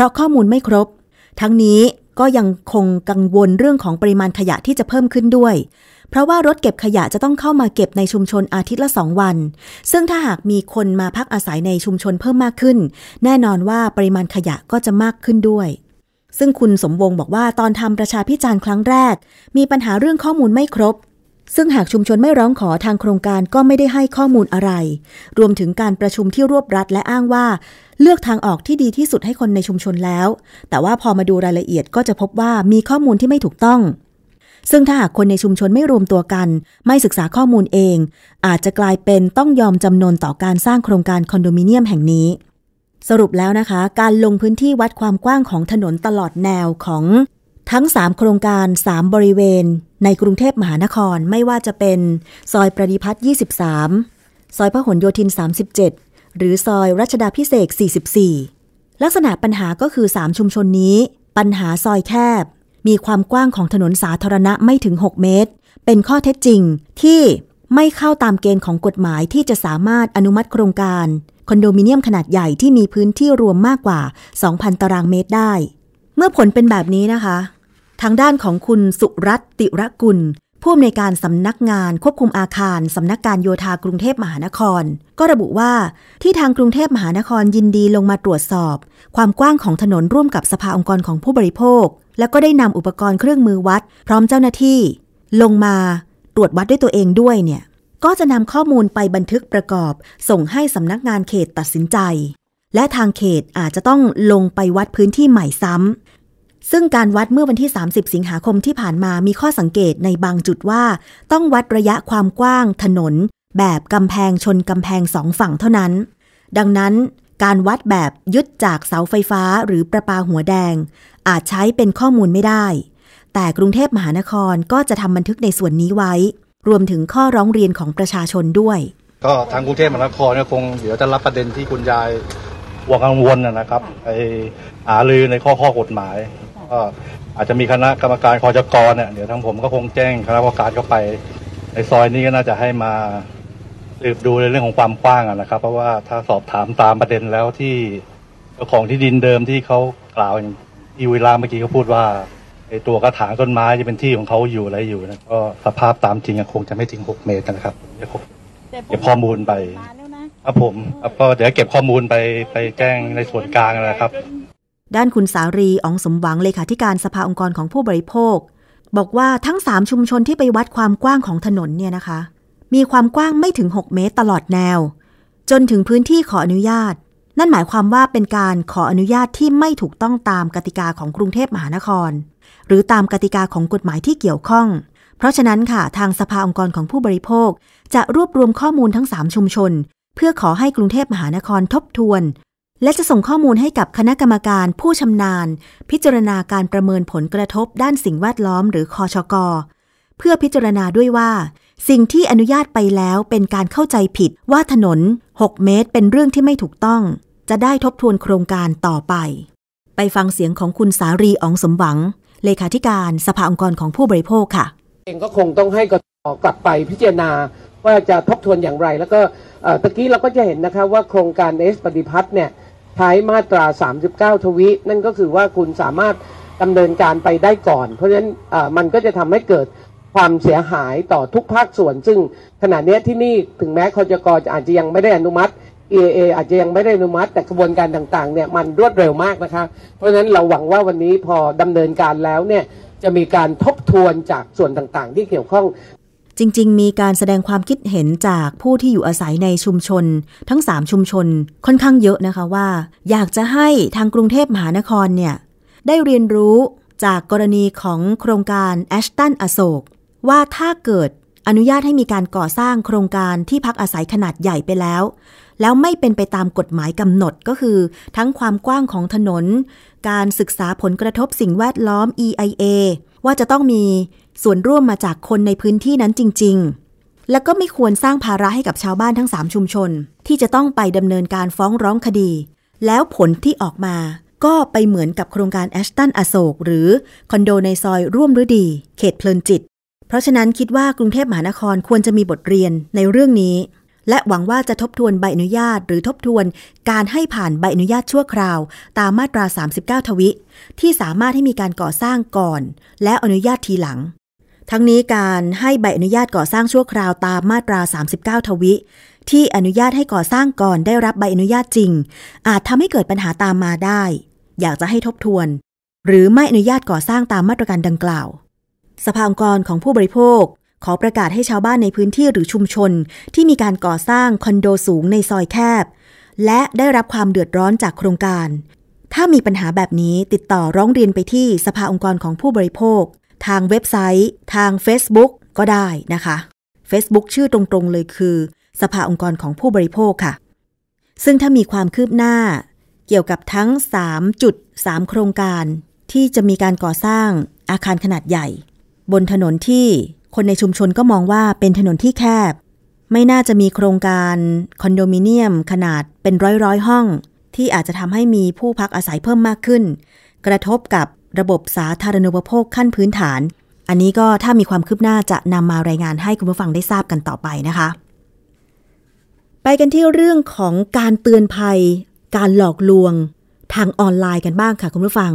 ราะข้อมูลไม่ครบ ทั้งนี้ก็ยังคงกังวลเรื่องของปริมาณขยะที่จะเพิ่มขึ้นด้วย เพราะว่ารถเก็บขยะจะต้องเข้ามาเก็บในชุมชนอาทิตย์ละสองวัน ซึ่งถ้าหากมีคนมาพักอาศัยในชุมชนเพิ่มมากขึ้น แน่นอนว่าปริมาณขยะก็จะมากขึ้นด้วย ซึ่งคุณสมวงบอกว่าตอนทำประชาพิจารณ์ครั้งแรก มีปัญหาเรื่องข้อมูลไม่ครบ ซึ่งหากชุมชนไม่ร้องขอทางโครงการก็ไม่ได้ให้ข้อมูลอะไร รวมถึงการประชุมที่รวบรัดและอ้างว่า เลือกทางออกที่ดีที่สุดให้คนในชุมชนแล้ว แต่ว่าพอมาดูรายละเอียดก็จะพบว่ามีข้อมูลที่ไม่ถูกต้อง ซึ่งถ้าหากคนในชุมชนไม่รวมตัวกัน ไม่ศึกษาข้อมูลเอง อาจจะกลายเป็นต้องยอมจำนนต่อการสร้างโครงการคอนโดมิเนียมแห่งนี้ สรุปแล้วนะคะ การลงพื้นที่วัดความกว้างของถนนตลอดแนวของทั้ง 3 โครงการ 3 บริเวณ ในกรุงเทพมหานครไม่ว่าจะเป็น ซอยประดิพัฒน์23 ซอยพหลโยธิน 37 หรือซอยรัชดาพิเศษ44 ลักษณะปัญหาก็คือ 3 ชุมชนนี้ ปัญหาซอยแคบ มีความกว้างของถนนสาธารณะไม่ถึง 6 เมตร เป็นข้อเท็จจริงที่ไม่เข้าตามเกณฑ์ของกฎหมายที่จะสามารถอนุมัติโครงการคอนโดมิเนียมขนาดใหญ่ที่มีพื้นที่รวมมากกว่า 2,000 ตารางเมตรได้ เมื่อผลเป็นแบบนี้นะคะ ทางด้านของคุณสุรัตน์ติระกุล ผู้อำนวยการสำนักงานควบคุมอาคารสำนักการโยธากรุงเทพมหานคร ก็ระบุว่าที่ทางกรุงเทพมหานครยินดีลงมาตรวจสอบ ความกว้างของถนนร่วมกับสภาองค์กรของผู้บริโภค แล้วก็ได้นำอุปกรณ์เครื่องมือวัด พร้อมเจ้าหน้าที่ ลงมาตรวจวัดด้วยตัวเองด้วยเนี่ยก็จะนำข้อมูลไปบันทึกประกอบ ส่งให้สำนักงานเขตตัดสินใจ และทางเขตอาจจะต้องลงไปวัดพื้นที่ใหม่ซ้ำ ซึ่งการวัดเมื่อวันที่ 30 สิงหาคมที่ผ่านมามีข้อสังเกตในบางจุดว่า ต้องวัดระยะความกว้างถนน แบบกำแพงชนกำแพงสองฝั่งเท่านั้น ดังนั้นการวัดแบบยึดจากเสาไฟฟ้าหรือประปาหัวแดง อาจใช้เป็นข้อมูลไม่ได้ แต่กรุงเทพมหานครก็จะทำบันทึกในส่วนนี้ไว้ รวมถึงข้อร้องเรียนของประชาชนด้วย ก็ทางกรุงเทพมหานครก็คงเดี๋ยวจะรับประเด็นที่คุณยายห่วงกังวลนะครับไปหารือในข้อข้อกฎหมาย ก็อาจจะมีคณะกรรมการคอจกรเนี่ยเดี๋ยวทางผมก็คงแจ้งคณะกรรมการเข้าไป ในซอยนี้ก็น่าจะให้มาสืบดูในเรื่องของความกว้างอะนะครับ เพราะว่าถ้าสอบถามตามประเด็นแล้วที่เจ้าของที่ดินเดิมที่เขากล่าวอย่างอีวิลาเมื่อกี้เขาพูดว่าไอตัวกระถางต้นไม้จะเป็นที่ของเขาอยู่อะไรอยู่นะก็สภาพตามจริงคงจะไม่ถึง6เมตรนะครับเดี๋ยวเก็บข้อมูลไปมาแล้วนะครับผมก็เดี๋ยวเก็บข้อมูลไปไปแจ้งในส่วนกลางนะครับ ด้านคุณสารีอองสมหวังเลขาธิการสภาองค์กรของผู้บริโภค บอกว่าทั้ง 3 ชุมชนที่ไปวัดความกว้างของถนนเนี่ยนะคะ มีความกว้างไม่ถึง 6 เมตรตลอดแนว จนถึงพื้นที่ขออนุญาต นั่นหมายความว่าเป็นการขออนุญาตที่ไม่ถูกต้องตามกติกาของกรุงเทพมหานคร หรือตามกติกาของกฎหมายที่เกี่ยวข้อง เพราะฉะนั้นค่ะทางสภาองค์กรของผู้บริโภค จะรวบรวมข้อมูลทั้ง 3 ชุมชน เพื่อขอให้กรุงเทพมหานครทบทวน และจะส่งข้อมูลให้กับคณะกรรมการผู้ชำนาญ พิจารณาการประเมินผลกระทบด้านสิ่งแวดล้อมหรือคอชก เพื่อพิจารณาด้วยว่า สิ่งที่อนุญาตไปแล้วเป็นการเข้าใจผิดว่าถนน 6 เมตรเป็นเรื่องที่ไม่ถูกต้อง จะได้ทบทวนโครงการต่อไป ไปฟังเสียงของคุณสารีอองสมหวัง เลขาธิการสภาองค์กรของผู้บริโภคค่ะ เองก็คงต้องให้กตกลับไปพิจารณาว่าจะทบทวนอย่างไร แล้วก็เอ่อตะกี้เราก็จะเห็นนะคะว่าโครงการเอสปฏิพัฒน์เนี่ย ใช้มาตรา 39 ทวิ นั่นก็คือว่าคุณสามารถดำเนินการไปได้ก่อน เพราะฉะนั้นอ่อมันก็จะทำให้เกิดความเสียหายต่อทุกภาคส่วน ซึ่งขณะนี้ที่นี่ถึงแม้คอจกจะอาจจะยังไม่ได้อนุมัติ EAA อาจจะยังไม่ได้อนุมัติแต่กระบวนการต่างๆเนี่ยมันรวดเร็วมากนะคะ เพราะฉะนั้นเราหวังว่าวันนี้พอดำเนินการแล้วเนี่ยจะมีการทบทวนจากส่วนต่างๆ ที่เกี่ยวข้อง จริง ๆ มีการแสดงความคิดเห็นจากผู้ที่อยู่อาศัยในชุมชน ทั้ง 3 ชุมชนค่อนข้างเยอะนะคะว่า อยากจะให้ทางกรุงเทพมหานครเนี่ย ได้เรียนรู้จากกรณีของโครงการแอชตันอโศกว่าถ้าเกิดอนุญาตให้มีการก่อสร้างโครงการที่พักอาศัยขนาดใหญ่ไปแล้ว แล้วไม่เป็นไปตามกฎหมายกำหนดก็คือ ทั้งความกว้างของถนน การศึกษาผลกระทบสิ่งแวดล้อม EIA ว่าจะต้องมีส่วนร่วมมาจากคนในพื้นที่นั้นจริง ๆ แล้วก็ไม่ควรสร้างภาระให้กับชาวบ้านทั้ง 3 ชุมชน ที่จะต้องไปดำเนินการฟ้องร้องคดี แล้วผลที่ออกมาก็ไปเหมือนกับโครงการแอชตันอโศกหรือคอนโดในซอยร่วมฤดี เขตเพลินจิต เพราะฉะนั้นคิดว่ากรุงเทพมหานครควรจะมีบทเรียนในเรื่องนี้ และหวังว่าจะทบทวนใบอนุญาต หรือทบทวนการให้ผ่านใบอนุญาตชั่วคราว ตามมาตรา 39 ทวิ ที่สามารถให้มีการก่อสร้างก่อน และอนุญาตทีหลัง ทั้งนี้การให้ใบอนุญาตก่อสร้างชั่วคราวตามมาตรา 39 ทวิ ที่อนุญาตให้ก่อสร้างก่อนได้รับใบอนุญาตจริง อาจทำให้เกิดปัญหาตามมาได้ อยากจะให้ทบทวน หรือไม่อนุญาตก่อสร้างตามมาตรการดังกล่าว สภาองค์กรของผู้บริโภค ขอประกาศให้ชาวบ้านในพื้นที่หรือชุมชน ที่มีการก่อสร้างคอนโดสูงในซอยแคบ และได้รับความเดือดร้อนจากโครงการ ถ้ามีปัญหาแบบนี้ติดต่อร้องเรียนไปที่สภาองค์กรของผู้บริโภค ทางเว็บไซต์ ทาง Facebook ก็ได้นะคะ Facebook ชื่อตรงๆเลยคือ สภาองค์กรของผู้บริโภคค่ะ ซึ่งถ้ามีความคืบหน้า เกี่ยวกับทั้ง 3 จุด 3 โครงการ ที่จะมีการก่อสร้างอาคารขนาดใหญ่ บนถนนที่คนในชุมชนก็มองว่าเป็นถนนที่แคบ ไม่น่าจะมีโครงการคอนโดมิเนียมขนาดเป็นร้อยร้อยๆห้อง ที่อาจจะทำให้มีผู้พักอาศัยเพิ่มมากขึ้น กระทบกับ ระบบสาธารณูปโภคขั้นพื้นฐาน อันนี้ก็ถ้ามีความคืบหน้าจะนำมารายงานให้คุณผู้ฟังได้ทราบกันต่อไปนะคะ ไปกันที่เรื่องของการเตือนภัย การหลอกลวง ทางออนไลน์กันบ้างค่ะคุณผู้ฟัง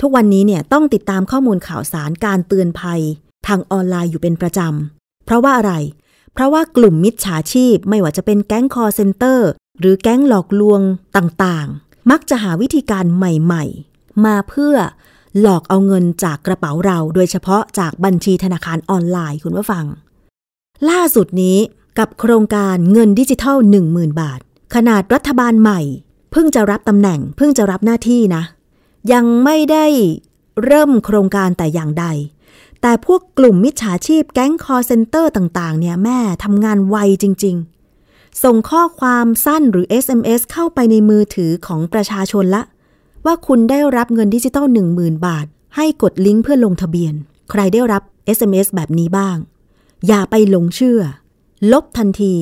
ทุกวันนี้เนี่ยต้องติดตามข้อมูลข่าวสารการเตือนภัย ทางออนไลน์อยู่เป็นประจำเพราะว่าอะไร เพราะว่ากลุ่มมิจฉาชีพ ไม่ว่าจะเป็นแก๊งคอลเซ็นเตอร์หรือแก๊งหลอกลวงต่างๆ มักจะหาวิธีการใหม่ ๆ มาเพื่อ หลอกเอาเงินจากกระเป๋าเรา โดยเฉพาะจากบัญชีธนาคารออนไลน์คุณผู้ฟัง ล่าสุดนี้กับโครงการเงินดิจิทัล 10,000 บาท ขนาดรัฐบาลใหม่ เพิ่งจะรับตำแหน่ง เพิ่งจะรับหน้าที่นะ ยังไม่ได้เริ่มโครงการแต่อย่างใด แต่พวกกลุ่มมิจฉาชีพแก๊งคอลเซ็นเตอร์ต่างๆ เนี่ยแหมทำงานไวจริง ๆ ส่งข้อความสั้นหรือ SMS เข้าไปในมือถือของประชาชนละ ว่าคุณได้รับเงินดิจิตอล10,000 บาท ให้กดลิงก์เพื่อลงทะเบียน ใครได้รับ SMS แบบนี้บ้าง อย่าไปหลงเชื่อ ลบทันที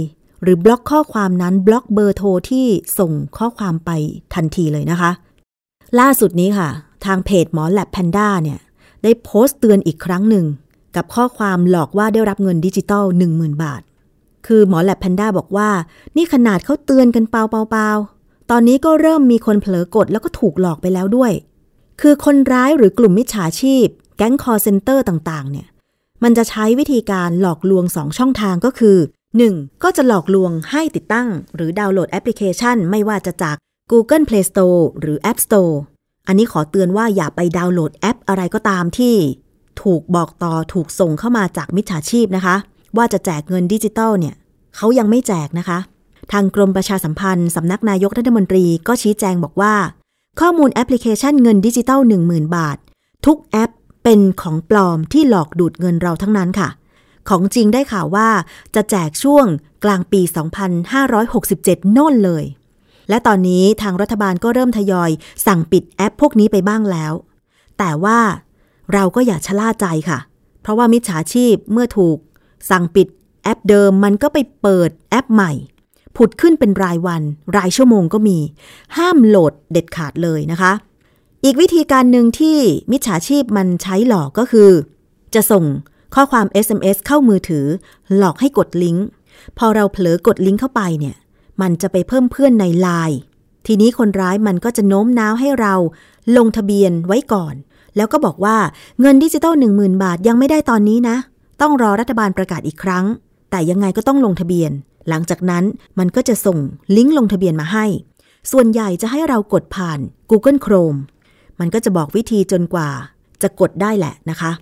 หรือบล็อกข้อความนั้นบล็อกเบอร์โทรที่ส่งข้อความไปทันทีเลยนะคะ ล่าสุดนี้ค่ะ ทางเพจหมอแลบแพนด้าเนี่ย ได้โพสต์เตือนอีกครั้งหนึ่ง กับข้อความหลอกว่าได้รับเงินดิจิตอล10,000 บาท คือหมอแลบแพนด้าบอกว่า นี่ขนาดเขาเตือนกันเปล่าๆ ตอนนี้ก็เริ่มมีคนเผลอกดแล้วก็ถูกหลอกไปแล้วด้วย คือคนร้ายหรือกลุ่มมิจฉาชีพ แก๊งคอลเซ็นเตอร์ต่างๆ เนี่ย มันจะใช้วิธีการหลอกลวง 2 ช่องทางก็คือ 1. ก็จะหลอกลวงให้ติดตั้ง หรือดาวน์โหลดแอปพลิเคชัน ไม่ว่าจะจาก Google Play Store หรือ App Store อันนี้ขอเตือนว่าอย่าไปดาวน์โหลดแอปอะไรก็ตามที่ ถูกบอกต่อถูกส่งเข้ามาจากมิจฉาชีพนะคะ ว่าจะแจกเงินดิจิตอลเนี่ยเขายังไม่แจกนะคะ ทางกรมประชาสัมพันธ์สำนักนายกรัฐมนตรีก็ชี้แจงบอกว่า ข้อมูลแอปพลิเคชันเงินดิจิตอล10,000 บาท ทุกแอปเป็นของปลอมที่หลอกดูดเงินเราทั้งนั้นค่ะ ของจริงได้ข่าวว่าจะแจกช่วงกลางปี 2567 โน่นเลย และตอนนี้ทางรัฐบาลก็เริ่มทยอย สั่งปิดแอปพวกนี้ไปบ้างแล้ว แต่ว่าเราก็อย่าชะล่าใจค่ะ เพราะว่ามิจฉาชีพเมื่อถูก สั่งปิดแอปเดิมมันก็ไปเปิดแอปใหม่ ผุดขึ้นเป็นรายวัน รายชั่วโมงก็มี ห้ามโหลดเด็ดขาดเลยนะคะ อีกวิธีการหนึ่งที่มิจฉาชีพมันใช้หลอกก็คือ จะส่งข้อความ SMS เข้ามือถือ หลอกให้กดลิงก์พอเราเผลอกดลิงก์เข้าไปเนี่ย มันจะไปเพิ่มเพื่อนในไลน์ทีนี้คนร้ายมันก็จะโน้มน้าวให้เรา ลงทะเบียนไว้ก่อน แล้วก็บอกว่าเงินดิจิตอล10,000 บาทยังไม่ได้ตอนนี้นะ ต้องรอรัฐบาลประกาศอีกครั้ง แต่ยังไงก็ต้องลงทะเบียน หลังจากนั้นมันก็จะส่งลิงก์ลงทะเบียนมาให้ ส่วนใหญ่จะให้เรากดผ่าน Google Chrome มันก็จะบอกวิธีจนกว่า จะกดได้แหละนะคะ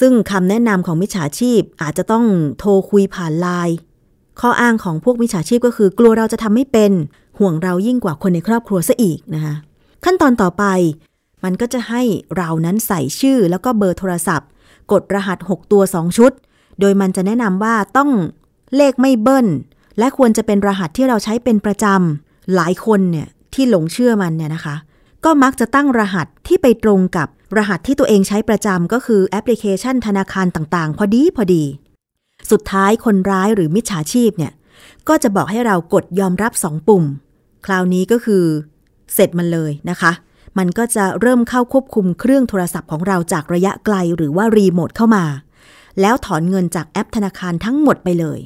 ซึ่งคำแนะนำของมิจฉาชีพอาจจะต้องโทรคุยผ่านไลน์ข้ออ้างของพวกมิจฉาชีพก็คือกลัวเราจะทำไม่เป็น ห่วงเรายิ่งกว่าคนในครอบครัวซะอีกนะคะขั้นตอนต่อไป มันก็จะให้เรานั้นใส่ชื่อแล้วก็เบอร์โทรศัพท์ กดรหัส 6 ตัว 2 ชุด โดยมันจะแนะนำว่าต้องเลขไม่เบิ้ล และควรจะเป็นรหัสที่เราใช้เป็นประจำ หลายคนเนี่ยที่หลงเชื่อมันเนี่ยนะคะ ก็มักจะตั้งรหัสที่ไปตรงกับรหัสที่ตัวเองใช้ประจำก็คือแอปพลิเคชันธนาคารต่างๆ พอดีพอดี สุดท้ายคนร้ายหรือมิจฉาชีพเนี่ยก็จะบอกให้เรากดยอมรับสองปุ่ม คราวนี้ก็คือเสร็จมันเลยนะคะ มันก็จะเริ่มเข้าควบคุมเครื่องโทรศัพท์ของเราจากระยะไกลหรือว่ารีโมทเข้ามา แล้วถอนเงินจากแอปธนาคารทั้งหมดไปเลย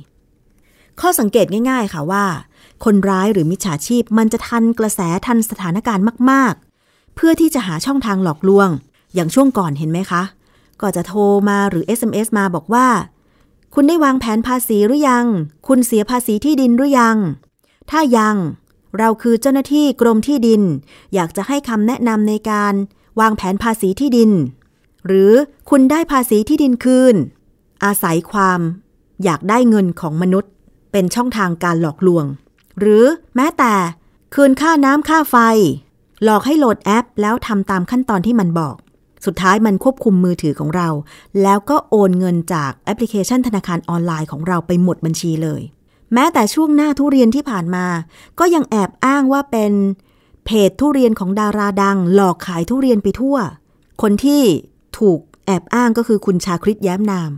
ข้อสังเกตง่ายๆ ค่ะว่า คนร้ายหรือมิจฉาชีพมันจะทันกระแสทันสถานการณ์มาก ๆ เพื่อที่จะหาช่องทางหลอกลวง อย่างช่วงก่อนเห็นไหมคะ ก็จะโทรมาหรือ SMS มาบอกว่า คุณได้วางแผนภาษีหรือยัง คุณเสียภาษีที่ดินหรือยัง ถ้ายัง เราคือเจ้าหน้าที่กรมที่ดิน อยากจะให้คำแนะนำในการวางแผนภาษีที่ดิน หรือคุณได้ภาษีที่ดินคืน อาศัยความ อยากได้เงินของมนุษย์ เป็นช่องทางการหลอกลวง หรือแม้แต่คืนค่าน้ำค่าไฟ หลอกให้โหลดแอป แล้วทำตามขั้นตอนที่มันบอก สุดท้ายมันควบคุมมือถือของเรา แล้วก็โอนเงินจากแอปพลิเคชันธนาคารออนไลน์ของเราไปหมดบัญชีเลย แม้แต่ช่วงหน้าทุเรียนที่ผ่านมา ก็ยังแอบอ้างว่าเป็นเพจทุเรียนของดาราดัง หลอกขายทุเรียนไปทั่ว คนที่ถูกแอบอ้างก็คือคุณชาคริตแย้มนาม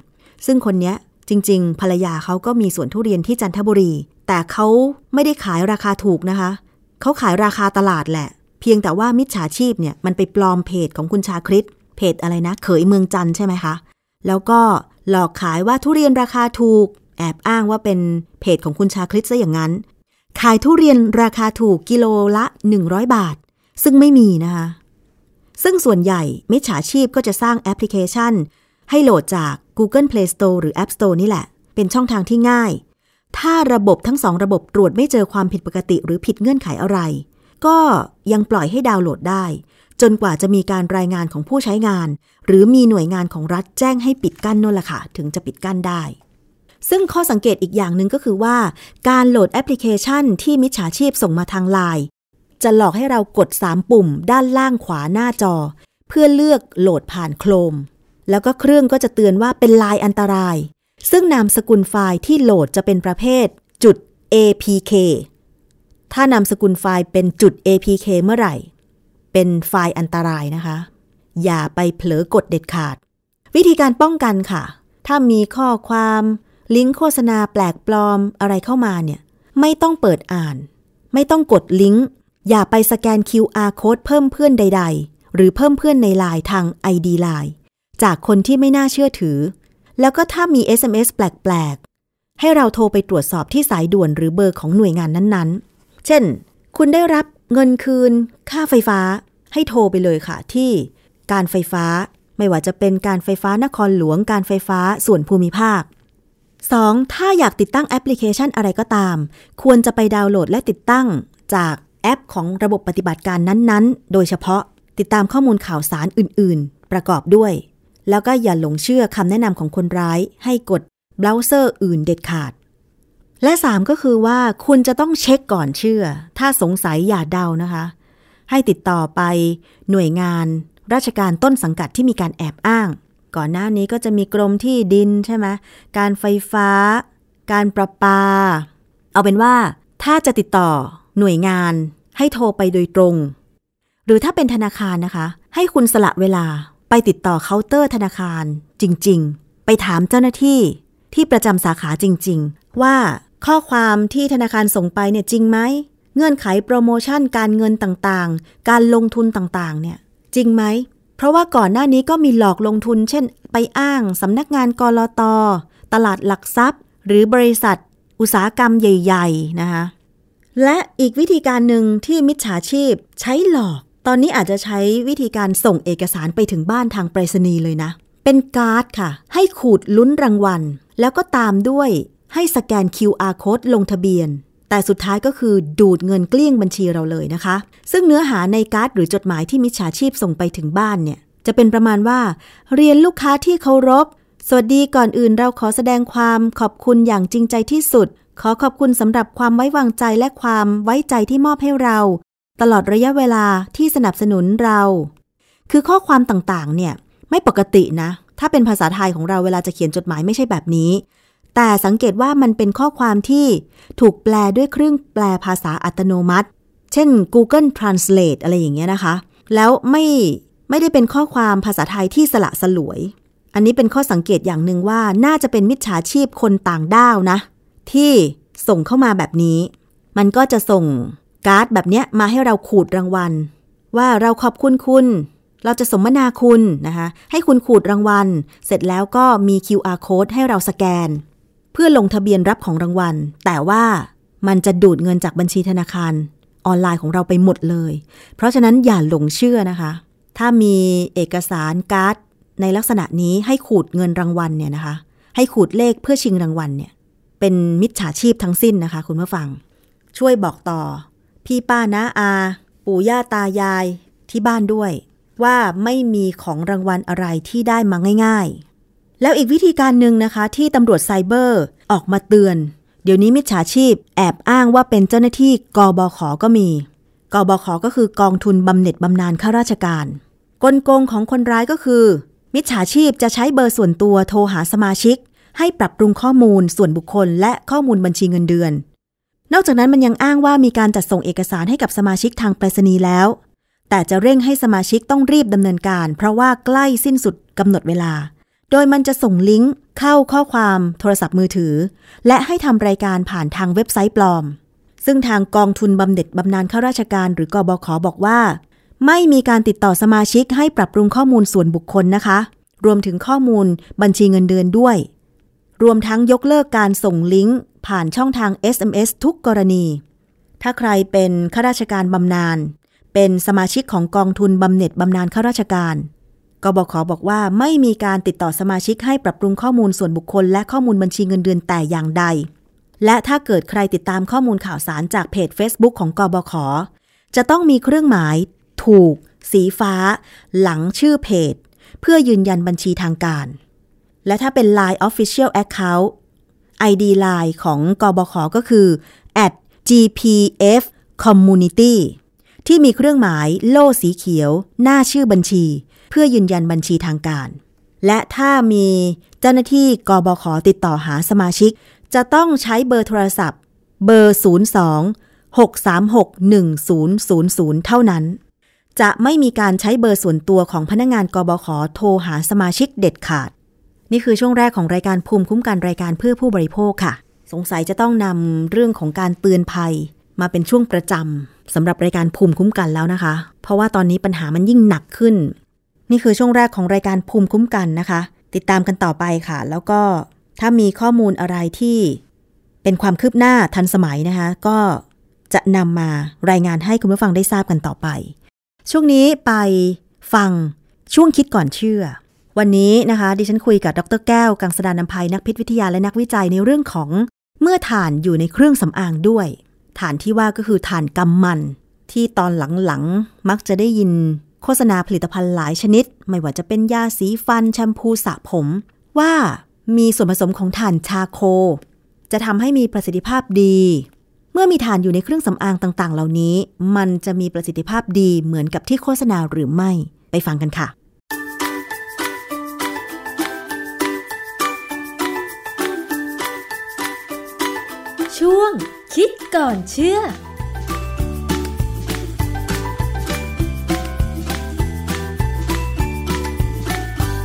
ซึ่งคนเนี้ย จริง ๆ ภรรยาเขาก็มีสวนทุเรียนที่จันทบุรี แต่เขาไม่ได้ขายราคาถูกนะคะ เขาขายราคาตลาดแหละ เพียงแต่ว่ามิจฉาชีพเนี่ยมันไปปลอมเพจของคุณชาคริตเพจอะไรนะ เขยเมืองจันใช่ไหมคะ แล้วก็หลอกขายว่าทุเรียนราคาถูก แอบอ้างว่าเป็นเพจของคุณชาคริตซะอย่างนั้น ขายทุเรียนราคาถูกกิโลละ 100 บาท ซึ่งไม่มีนะคะซึ่งส่วนใหญ่มิจฉาชีพก็จะสร้างแอปพลิเคชัน ให้โหลดจาก Google Play Store หรือ App Store นี่แหละ เป็นช่องทางที่ง่าย ถ้าระบบทั้งสองระบบตรวจไม่เจอความผิดปกติหรือผิดเงื่อนไขอะไร ก็ยังปล่อยให้ดาวน์โหลดได้ จนกว่าจะมีการรายงานของผู้ใช้งาน หรือมีหน่วยงานของรัฐแจ้งให้ปิดกั้นนั่นแหละค่ะ ถึงจะปิดกั้นได้ ซึ่งข้อสังเกตอีกอย่างหนึ่งก็คือว่า การโหลดแอปพลิเคชันที่มิจฉาชีพส่งมาทางไลน์จะหลอกให้เรากด 3 ปุ่มด้านล่างขวาหน้าจอ เพื่อเลือกโหลดผ่านโครม แล้วก็เครื่องก็จะเตือนว่าเป็นลายอันตราย ซึ่งนามสกุลไฟล์ที่โหลดจะเป็นประเภทจุด APK ถ้านามสกุลไฟล์เป็นจุด APK เมื่อไหร่ เป็นไฟล์อันตรายนะคะ อย่าไปเผลอกดเด็ดขาด วิธีการป้องกันค่ะ ถ้ามีข้อความ ลิงก์โฆษณาแปลกปลอมอะไรเข้ามาเนี่ย ไม่ต้องเปิดอ่าน ไม่ต้องกดลิงก์อย่าไปสแกน QR code เพิ่มเพื่อนใด ๆ หรือเพิ่มเพื่อนในไลน์ทาง ID Line จากคนที่ไม่น่าเชื่อถือ แล้วก็ถ้ามี SMS แปลก ๆ ให้เราโทรไปตรวจสอบที่สายด่วนหรือเบอร์ของหน่วยงานนั้นๆ เช่น คุณได้รับเงินคืน ค่าไฟฟ้า ให้โทรไปเลยค่ะที่ การไฟฟ้า ไม่ว่าจะเป็นการไฟฟ้านครหลวง การไฟฟ้าส่วนภูมิภาค 2. ถ้าอยากติดตั้งแอปพลิเคชันอะไรก็ตาม ควรจะไปดาวน์โหลดและติดตั้งจากแอปของระบบปฏิบัติการนั้นๆ โดยเฉพาะติดตามข้อมูลข่าวสารอื่น ๆ ประกอบด้วย แล้วก็อย่าหลงเชื่อคำแนะนำของคนร้ายให้กดเบราว์เซอร์อื่นเด็ดขาด และ 3 ก็คือว่าคุณจะต้องเช็คก่อนเชื่อ ถ้าสงสัยอย่าเดานะคะ ให้ติดต่อไปหน่วยงานราชการต้นสังกัดที่มีการแอบอ้าง ก่อนหน้านี้ก็จะมีกรมที่ดินใช่ไหมการไฟฟ้า การประปา เอาเป็นว่าถ้าจะติดต่อหน่วยงานให้โทรไปโดยตรง หรือถ้าเป็นธนาคารนะคะ ให้คุณสละเวลา ไปติดต่อเคาน์เตอร์ธนาคารจริง ๆ ไปถามเจ้าหน้าที่ที่ประจำสาขาจริง ๆ ว่าข้อความที่ธนาคารส่งไปเนี่ยจริงไหม เงื่อนไขโปรโมชั่นการเงินต่างๆ การลงทุนต่างๆ เนี่ยจริงไหม เพราะว่าก่อนหน้านี้ก็มีหลอกลงทุน เช่น ไปอ้างสำนักงานกรอตตลาดหลักทรัพย์ หรือบริษัท อุตสาหกรรมใหญ่ ๆ นะคะและอีกวิธีการหนึ่งที่มิจฉาชีพใช้หลอก ตอนนี้อาจจะใช้วิธีการส่งเอกสารไปถึงบ้านทางไปรษณีย์เลยนะ เป็นการ์ดค่ะ ให้ขูดลุ้นรางวัล แล้วก็ตามด้วยให้สแกน QR code ลงทะเบียน แต่สุดท้ายก็คือดูดเงินเกลี้ยงบัญชีเราเลยนะคะ ซึ่งเนื้อหาในการ์ดหรือจดหมายที่มิจฉาชีพส่งไปถึงบ้านเนี่ย จะเป็นประมาณว่า เรียนลูกค้าที่เคารพ สวัสดีก่อนอื่นเราขอแสดงความขอบคุณอย่างจริงใจที่สุด ขอขอบคุณสำหรับความไว้วางใจและความไว้ใจที่มอบให้เรา ตลอดระยะเวลาที่สนับสนุนเรา คือข้อความต่างๆ เนี่ย ไม่ปกตินะ ถ้าเป็นภาษาไทยของเราเวลาจะเขียนจดหมายไม่ใช่แบบนี้ แต่สังเกตว่ามันเป็นข้อความที่ถูกแปลด้วยเครื่องแปลภาษาอัตโนมัติ เช่น Google Translate อะไรอย่างเงี้ยนะคะ แล้วไม่ไม่ได้เป็นข้อความภาษาไทยที่สละสลวย อันนี้เป็นข้อสังเกตอย่างหนึ่งว่าน่าจะเป็นมิจฉาชีพคนต่างด้าวนะ ที่ส่งเข้ามาแบบนี้ มันก็จะส่ง การ์ดแบบเนี้ยมาให้เราขูดรางวัล ว่าเราขอบคุณคุณ เราจะสมนาคุณนะคะให้คุณขูดรางวัล เสร็จแล้วก็มี QR code ให้เราสแกน เพื่อลงทะเบียนรับของรางวัล แต่ว่ามันจะดูดเงินจากบัญชีธนาคารออนไลน์ของเราไปหมดเลย เพราะฉะนั้นอย่าหลงเชื่อนะคะ ถ้ามีเอกสารการ์ดในลักษณะนี้ให้ขูดเงินรางวัลเนี่ยนะคะ ให้ขูดเลขเพื่อชิงรางวัลเนี่ย เป็นมิจฉาชีพทั้งสิ้นนะคะ คุณผู้ฟัง ช่วยบอกต่อ พี่ป้าน้าอา ปู่ย่าตายายที่บ้านด้วย ว่าไม่มีของรางวัลอะไรที่ได้มาง่าย ๆ แล้วอีกวิธีการหนึ่งนะคะที่ตำรวจไซเบอร์ออกมาเตือน เดี๋ยวนี้มิจฉาชีพแอบอ้างว่าเป็นเจ้าหน้าที่กบขก็มีกบขก็คือกองทุนบำเหน็จบำนาญข้าราชการ กลโกงของคนร้ายก็คือ มิจฉาชีพจะใช้เบอร์ส่วนตัวโทรหาสมาชิก ให้ปรับปรุงข้อมูลส่วนบุคคลและข้อมูลบัญชีเงินเดือน นอกจากนั้นมันยังอ้างว่ามีการจัดส่งเอกสารให้กับสมาชิกทางไปรษณีย์แล้ว แต่จะเร่งให้สมาชิกต้องรีบดำเนินการ เพราะว่าใกล้สิ้นสุดกำหนดเวลา โดยมันจะส่งลิงก์เข้าข้อความโทรศัพท์มือถือ และให้ทำรายการผ่านทางเว็บไซต์ปลอม ซึ่งทางกองทุนบำเหน็จบำนาญข้าราชการหรือกบขบอกว่า ไม่มีการติดต่อสมาชิกให้ปรับปรุงข้อมูลส่วนบุคคลนะคะ รวมถึงข้อมูลบัญชีเงินเดือนด้วย รวมทั้งยกเลิกการส่งลิงก์ ผ่านช่องทาง SMS ทุกกรณี ถ้าใครเป็นข้าราชการบำนาญ เป็นสมาชิกของกองทุนบำเหน็จบำนาญข้าราชการกบขบอกว่าไม่มีการติดต่อสมาชิกให้ปรับปรุงข้อมูลส่วนบุคคล และข้อมูลบัญชีเงินเดือนแต่อย่างใด และถ้าเกิดใครติดตามข้อมูลข่าวสารจากเพจ Facebook ของกบข จะต้องมีเครื่องหมาย ถูก สีฟ้า หลังชื่อเพจ เพื่อยืนยันบัญชีทางการ และถ้าเป็น Line Official Account ID Line ของกบขก็คือ at gpf community ที่มีเครื่องหมายโล่สีเขียว หน้าชื่อบัญชี เพื่อยืนยันบัญชีทางการ และถ้ามีเจ้าหน้าที่กบขติดต่อหาสมาชิก จะต้องใช้เบอร์โทรศัพท์ เบอร์ 02 636 1000 เท่านั้น จะไม่มีการใช้เบอร์ส่วนตัวของพนักงงานกบขโทรหาสมาชิกเด็ดขาด นี่คือช่วงแรกของรายการภูมิคุ้มกันรายการเพื่อผู้บริโภคค่ะ สงสัยจะต้องนำเรื่องของการเตือนภัย มาเป็นช่วงประจำสำหรับรายการภูมิคุ้มกันแล้วนะคะ เพราะว่าตอนนี้ปัญหามันยิ่งหนักขึ้น นี่คือช่วงแรกของรายการภูมิคุ้มกันนะคะ ติดตามกันต่อไปค่ะ แล้วก็ถ้ามีข้อมูลอะไรที่เป็นความคืบหน้าทันสมัยนะคะ ก็จะนำมารายงานให้คุณผู้ฟังได้ทราบกันต่อไป ช่วงนี้ไปฟังช่วงคิดก่อนเชื่อ วันนี้นะคะดิฉันคุยกับดรแก้ว กังสดานนภัยนักพิษวิทยาและนักวิจัยในเรื่องของเมื่อถ่านอยู่ในเครื่องสำอางด้วยถ่านที่ว่าก็คือถ่านกำมัน ที่ตอนหลังๆ มักจะได้ยินโฆษณาผลิตภัณฑ์หลายชนิด ไม่ว่าจะเป็นยาสีฟันแชมพูสระผม ว่ามีส่วนผสมของถ่านชาโค จะทำให้มีประสิทธิภาพดี เมื่อมีถ่านอยู่ในเครื่องสำอางต่างๆ เหล่านี้ มันจะมีประสิทธิภาพดีเหมือนกับที่โฆษณาหรือไม่ไปฟังกันค่ะ ช่วง คิดก่อนเชื่อ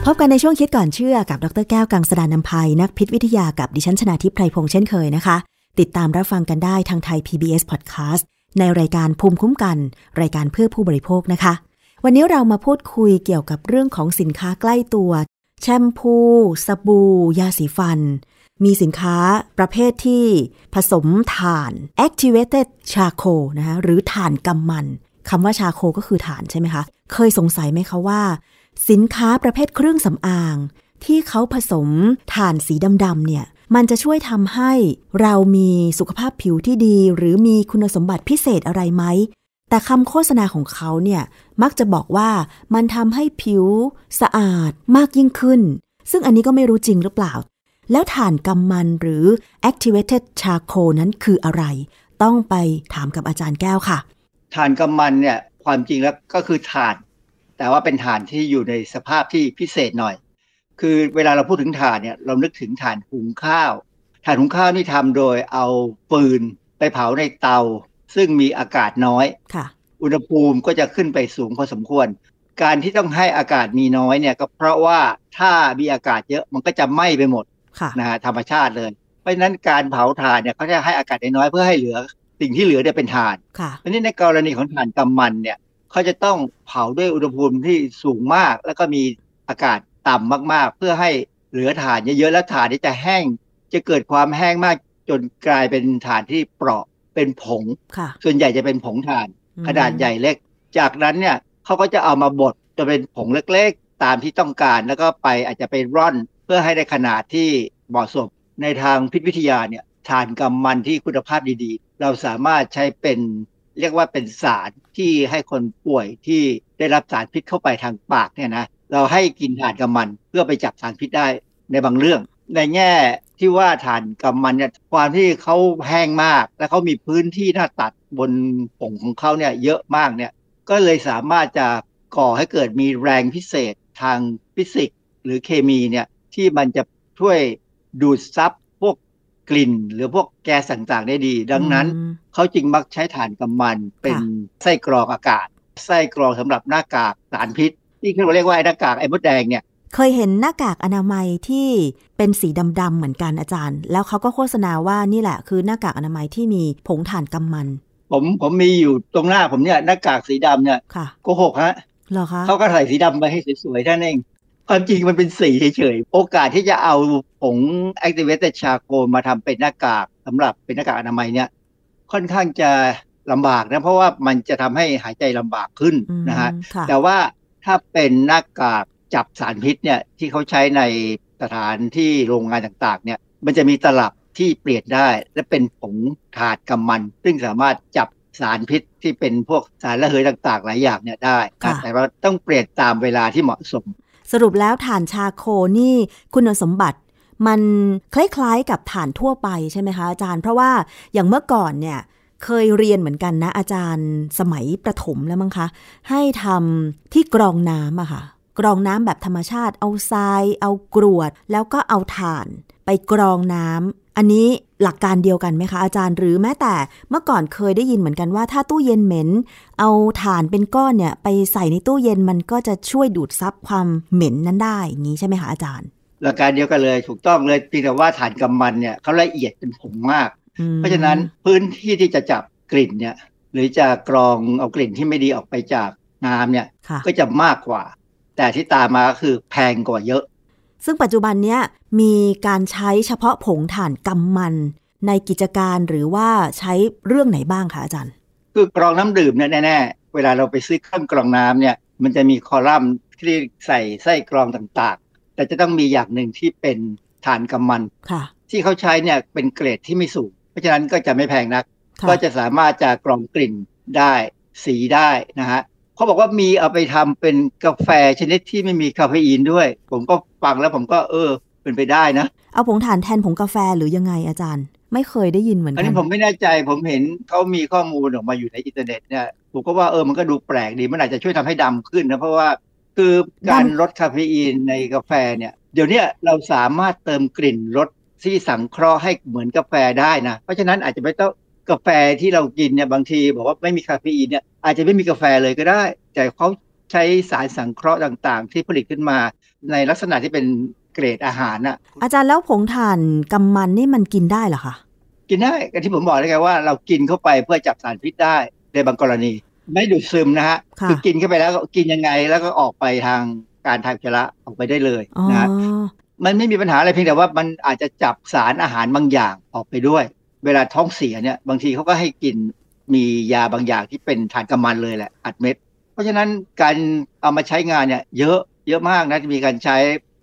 พบกันในช่วงคิดก่อนเชื่อกับดรแก้วกังสดานนภัยนักพิษวิทยากับดิฉันชนาทิพไพรพงษ์เช่นเคยนะคะ ติดตามรับฟังกันได้ทางไทย PBS Podcast ในรายการภูมิคุ้มกัน รายการเพื่อผู้บริโภคนะคะ วันนี้เรามาพูดคุยเกี่ยวกับเรื่องของสินค้าใกล้ตัว แชมพู สบู่ ยาสีฟัน มีสินค้าประเภทที่ผสมถ่าน activated charcoal นะคะหรือถ่านกำมันคำว่าชาโคก็คือถ่านใช่ไหมคะ เคยสงสัยไหมคะว่า สินค้าประเภทเครื่องสำอาง ที่เขาผสมถ่านสีดำๆเนี่ยมันจะช่วยทำให้เรามีสุขภาพผิวที่ดี หรือมีคุณสมบัติพิเศษอะไรไหม แต่คำโฆษณาของเขาเนี่ยมักจะบอกว่ามันทำให้ผิวสะอาดมากยิ่งขึ้น ซึ่งอันนี้ก็ไม่รู้จริงหรือเปล่า แล้วถ่านกำมันหรือ activated charcoal นั้นคืออะไร ต้องไปถามกับอาจารย์แก้วค่ะ ถ่านกำมันเนี่ยความจริงแล้วก็คือถ่าน แต่ว่าเป็นถ่านที่อยู่ในสภาพที่พิเศษหน่อย คือเวลาเราพูดถึงถ่านเนี่ยเรานึกถึงถ่านหุงข้าว ถ่านหุงข้าวนี่ทำโดยเอาฟืนไปเผาในเตา ซึ่งมีอากาศน้อยค่ะ อุณหภูมิก็จะขึ้นไปสูงพอสมควร การที่ต้องให้อากาศมีน้อยเนี่ยก็เพราะว่าถ้ามีอากาศเยอะมันก็จะไหม้ไปหมดค่ะ นะฮะธรรมชาติเลย เพราะฉะนั้นการเผาถ่านเนี่ยเขาจะให้อากาศน้อยๆเพื่อให้เหลือสิ่งที่เหลือเนี่ยเป็นถ่านค่ะอันนี้ในกรณีของถ่านกำมันเนี่ยเขาจะต้องเผาด้วยอุณหภูมิที่สูงมาก แล้วก็มีอากาศต่ำมากๆ เพื่อให้เหลือถ่านเยอะๆแล้วถ่านนี้จะแห้ง จะเกิดความแห้งมากจนกลายเป็นถ่านที่เปราะเป็นผงค่ะส่วนใหญ่จะเป็นผงถ่านอืมขนาดใหญ่เล็ก จากนั้นเนี่ยเขาก็จะเอามาบดจะเป็นผงเล็กๆ ตามที่ต้องการแล้วก็ไปอาจจะไปร่อนเพื่อให้ได้ขนาดที่เหมาะสมในทางพิษวิทยาเนี่ยถ่านกำมันที่คุณภาพดีๆ เราสามารถใช้เป็นเรียกว่าเป็นสารที่ให้คนป่วยที่ได้รับสารพิษเข้าไปทางปากเนี่ยนะเราให้กินถ่านกำมันเพื่อไปจับสารพิษได้ในบางเรื่อง ในแง่ที่ว่าถ่านกำมันเนี่ยความที่เขาแห้งมาก และเขามีพื้นที่หน้าตัดบนผงของเขาเนี่ยเยอะมากเนี่ยก็เลยสามารถจะก่อให้เกิดมีแรงพิเศษทางฟิสิกส์หรือเคมีเนี่ย ที่มันจะช่วยดูดซับพวกกลิ่น หรือพวกแก๊สต่างๆได้ดี ดังนั้นอืมเขาจึงมักใช้ถ่านกำมันเป็นค่ะไส้กรองอากาศ ไส้กรองสำหรับหน้ากากสารพิษ ที่เราเรียกว่าไอ้หน้ากากไอ้มดแดงเนี่ยเคยเห็นหน้ากากอนามัยที่เป็นสีดำๆเหมือนกันอาจารย์ แล้วเขาก็โฆษณาว่านี่แหละคือหน้ากากอนามัยที่มีผงถ่านกำมัน ผมผมมีอยู่ตรงหน้าผมเนี่ยหน้ากากสีดำเนี่ยค่ะโกหกฮะเหรอคะเขาก็ใส่สีดำไปให้สวยๆท่านเอง ความจริงมันเป็นสีเฉยๆ โอกาสที่จะเอาผง activated charcoal มาทำเป็นหน้ากากสำหรับเป็นหน้ากากอนามัยเนี่ย ค่อนข้างจะลำบากนะ เพราะว่ามันจะทำให้หายใจลำบากขึ้นอืมนะฮะค่ะแต่ว่าถ้าเป็นหน้ากากจับสารพิษเนี่ยที่เขาใช้ในสถานที่โรงงานต่างๆ เนี่ย มันจะมีตลับที่เปลี่ยนได้ และเป็นผงถาดกำมัน ซึ่งสามารถจับสารพิษที่เป็นพวกสารระเหยต่างๆ หลายอย่างเนี่ยได้ค่ะแต่ว่าต้องเปลี่ยนตามเวลาที่เหมาะสม สรุปแล้วถ่านชาโคนี่คุณสมบัติมันคล้ายๆกับถ่านทั่วไปใช่ไหมคะอาจารย์เพราะว่าอย่างเมื่อก่อนเนี่ยเคยเรียนเหมือนกันนะ อาจารย์สมัยประถมแล้วมั้งคะ ให้ทำที่กรองน้ำอะค่ะ กรองน้ำแบบธรรมชาติเอาทราย เอากรวด แล้วก็เอาถ่าน ไปกรองน้ำอันนี้ หลักการเดียวกันไหมคะอาจารย์หรือแม้แต่เมื่อก่อนเคยได้ยินเหมือนกันว่า ถ้าตู้เย็นเหม็น เอาถ่านเป็นก้อนเนี่ย ไปใส่ในตู้เย็นมันก็จะช่วยดูดซับความเหม็นนั้นได้อย่างนี้ใช่ไหมคะอาจารย์ หลักการเดียวกันเลยถูกต้องเลยเพียงแต่ว่าฐานกำมันเนี่ยเขาละเอียดเป็นผงมากอืมเพราะฉะนั้นพื้นที่ที่จะจับกลิ่นเนี่ยหรือจะกรองเอากลิ่นที่ไม่ดีออกไปจากน้ำเนี่ยค่ะก็จะมากกว่า แต่ที่ตามมาก็คือแพงกว่าเยอะ ซึ่งปัจจุบันเนี้ยมีการใช้เฉพาะผงถ่านกำมัน ในกิจการหรือว่าใช้เรื่องไหนบ้างคะอาจารย์ คือกรองน้ำดื่มเนี่ยแน่ๆเวลาเราไปซื้อเครื่องกรองน้ำเนี่ย มันจะมีคอลัมน์ที่ใส่ไส้กรองต่างๆ แต่จะต้องมีอย่างหนึ่งที่เป็นฐานกำมันค่ะ ที่เขาใช้เนี่ยเป็นเกรดที่ไม่สูง เพราะฉะนั้นก็จะไม่แพงนักค่ะก็จะสามารถจะกรองกลิ่นได้สีได้นะฮะเขาบอกว่ามีเอาไปทำเป็นกาแฟชนิดที่ไม่มีคาเฟอีนด้วย ผมก็ ฟังแล้วผมก็เออ เป็นไปได้นะ เอาผงถ่านแทนผงกาแฟหรือยังไงอาจารย์ ไม่เคยได้ยินเหมือนอันกันี้นผมไม่แน่ใจผมเห็นเขามีข้อมูลออกมาอยู่ในอินเทอร์เน็ตเนี่ยผมก็ว่าเออมันก็ดูแปลกดีมันอาจจะช่วยทำให้ดำขึ้นนะเพราะว่าคือการลดคาเฟอีนในกาแฟเนี่ย เดี๋ยวเนี้ยเราสามารถเติมกลิ่นรสที่สังเคราะห์ให้เหมือนกาแฟได้นะ เพราะฉะนั้นอาจจะไม่ต้องกาแฟที่เรากินเนี่ยบางทีบอกว่าไม่มีคาเฟอีนเนี่ยอาจจะไม่มีกาแฟเลยก็ได้ แต่เขาใช้สารสังเคราะห์ต่างๆ ที่ผลิตขึ้นมา ในลักษณะที่เป็นเกรดอาหารน่ะ อาจารย์แล้วผงถ่านกำมันนี่มันกินได้เหรอคะ กินได้ก็ที่ผมบอกเลยไงว่าเรากินเข้าไปเพื่อจับสารพิษได้ในบางกรณี ไม่ดูดซึมนะฮะค่ะอกินเข้าไปแล้วก็กินยังไงแล้วก็ออกไปทางการทางอุจจาระออกไปได้เลยอ๋อนะฮะมันไม่มีปัญหาอะไรเพียงแต่ว่ามันอาจจะจับสารอาหารบางอย่างออกไปด้วย เวลาท้องเสียเนี่ยบางทีเขาก็ให้กินมียาบางอย่างที่เป็นฐานกำมันเลยแหละอัดเม็ด เพราะฉะนั้นการเอามาใช้งานเนี่ยเยอะ เยอะมากนะจะมีการใช้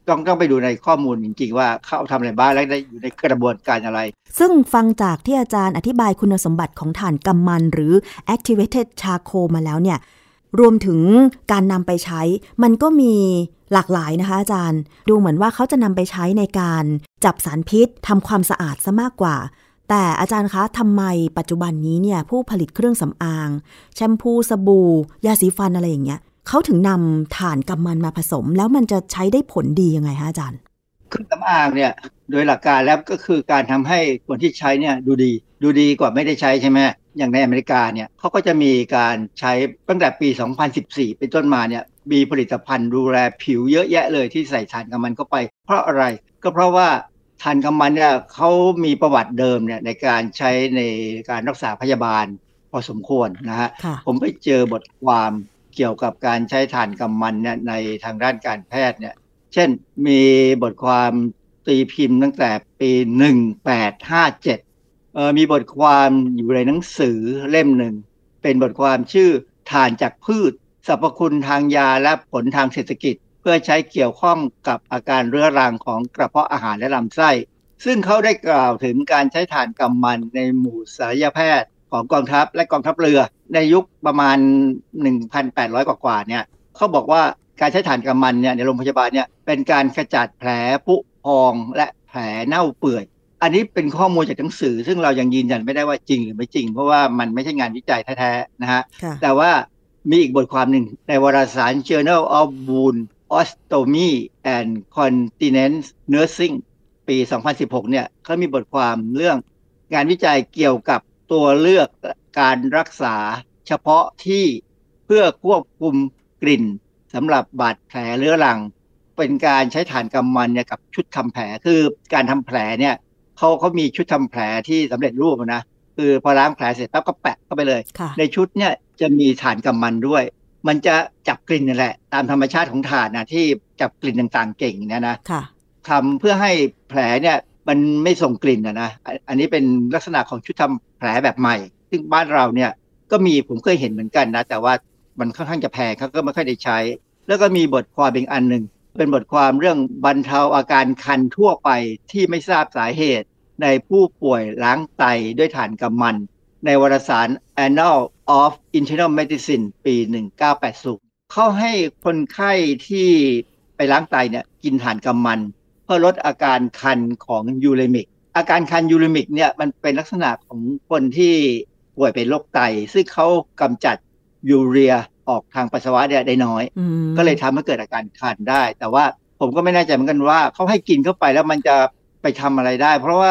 ต้องต้องไปดูในข้อมูลจริงๆว่าเขาเอาทำอะไรบ้างและได้อยู่ในกระบวนการอะไร ซึ่งฟังจากที่อาจารย์อธิบายคุณสมบัติของถ่านกำมันหรือ activated charcoal มาแล้วเนี่ย รวมถึงการนำไปใช้ มันก็มีหลากหลายนะคะอาจารย์ ดูเหมือนว่าเขาจะนำไปใช้ในการจับสารพิษทำความสะอาดซะมากกว่า แต่อาจารย์คะทำไมปัจจุบันนี้เนี่ยผู้ผลิตเครื่องสำอาง แชมพูสบู่ ยาสีฟันอะไรอย่างเงี้ย เขาถึงนำถ่านกำมันมาผสม แล้วมันจะใช้ได้ผลดียังไงคะอาจารย์เครื่องสำอางเนี่ยโดยหลักการแล้วก็คือการทำให้คนที่ใช้เนี่ยดูดีดูดีกว่าไม่ได้ใช้ใช่ไหมอย่างในอเมริกาเนี่ยเขาก็จะมีการใช้ตั้งแต่ปี 2014 เป็นต้นมาเนี่ยมีผลิตภัณฑ์ดูแลผิวเยอะแยะเลยที่ใส่ถ่านกำมันเข้าไป เพราะอะไรก็เพราะว่าถ่านกำมันเนี่ยเขามีประวัติเดิมเนี่ยในการใช้ในการรักษาพยาบาลพอสมควรนะฮะค่ะผมไปเจอบทความ เกี่ยวกับการใช้ถ่านกำมันเนี่ยในทางด้านการแพทย์เนี่ย เช่นมีบทความตีพิมพ์ตั้งแต่ปี 1857เอ่อมีบทความอยู่ในหนังสือเล่มหนึ่ง เป็นบทความชื่อถ่านจากพืชสรรพคุณทางยาและผลทางเศรษฐกิจ เพื่อใช้เกี่ยวข้องกับอาการเรื้อรังของกระเพาะอาหารและลำไส้ ซึ่งเขาได้กล่าวถึงการใช้ถ่านกำมันในหมู่ศัลยแพทย์ ของกองทัพและกองทัพเรือ ในยุคประมาณ 1,800 กว่าๆเนี่ยเขาบอกว่าการใช้ถ่านกำมันเนี่ยในโรงพยาบาลเนี่ยเป็นการขจัดแผลผุพองและแผลเน่าเปื่อย อันนี้เป็นข้อมูลจากหนังสือ ซึ่งเรายังยืนยันไม่ได้ว่าจริงหรือไม่จริง เพราะว่ามันไม่ใช่งานวิจัยแท้ๆนะฮะค่ะแต่ว่ามีอีกบทความหนึ่งในวารสาร Journal of Wound Ostomy and Continence Nursing ปี 2016 เนี่ยเขามีบทความเรื่องงานวิจัยเกี่ยวกับ ตัวเลือกการรักษาเฉพาะที่เพื่อควบคุมกลิ่นสำหรับบาดแผลเรื้อรัง เป็นการใช้ฐานกำมันเนี่ยกับชุดทำแผลคือการทำแผลเนี่ยเขาเขามีชุดทำแผลที่สำเร็จรูปอะนะคือพอล้างแผลเสร็จปั๊บก็แปะเข้าไปเลยค่ะในชุดเนี่ยจะมีฐานกำมันด้วย มันจะจับกลิ่นนั่นแหละ ตามธรรมชาติของถ่านนะที่จับกลิ่นต่างๆเก่งเนี่ยนะค่ะทำเพื่อให้แผลเนี่ยมันไม่ส่งกลิ่นนะนะ อันอันนี้เป็นลักษณะของชุดทำ แผลแบบใหม่ ซึ่งบ้านเราเนี่ยก็มีผมเคยเห็นเหมือนกันนะ แต่ว่ามันค่อนข้างจะแพงเขาก็ไม่ค่อยได้ใช้ แล้วก็มีบทความอีกอันหนึ่งเป็นบทความเรื่องบรรเทาอาการคันทั่วไปที่ไม่ทราบสาเหตุ ในผู้ป่วยล้างไตด้วยถ่านกำมัน ในวารสาร Annal of Internal Medicine ปี 1980เขาให้คนไข้ที่ไปล้างไตเนี่ยกินถ่านกำมัน เพื่อลดอาการคันของยูเรมิก อาการคันยูเรมิกเนี่ยมันเป็นลักษณะของคนที่ป่วยเป็นโรคไต ซึ่งเขากำจัดยูเรียออกทางปัสสาวะเนี่ยได้น้อยอืมก็เลยทำให้เกิดอาการคันได้ แต่ว่าผมก็ไม่แน่ใจเหมือนกันว่าเขาให้กินเข้าไปแล้วมันจะไปทำอะไรได้ เพราะว่า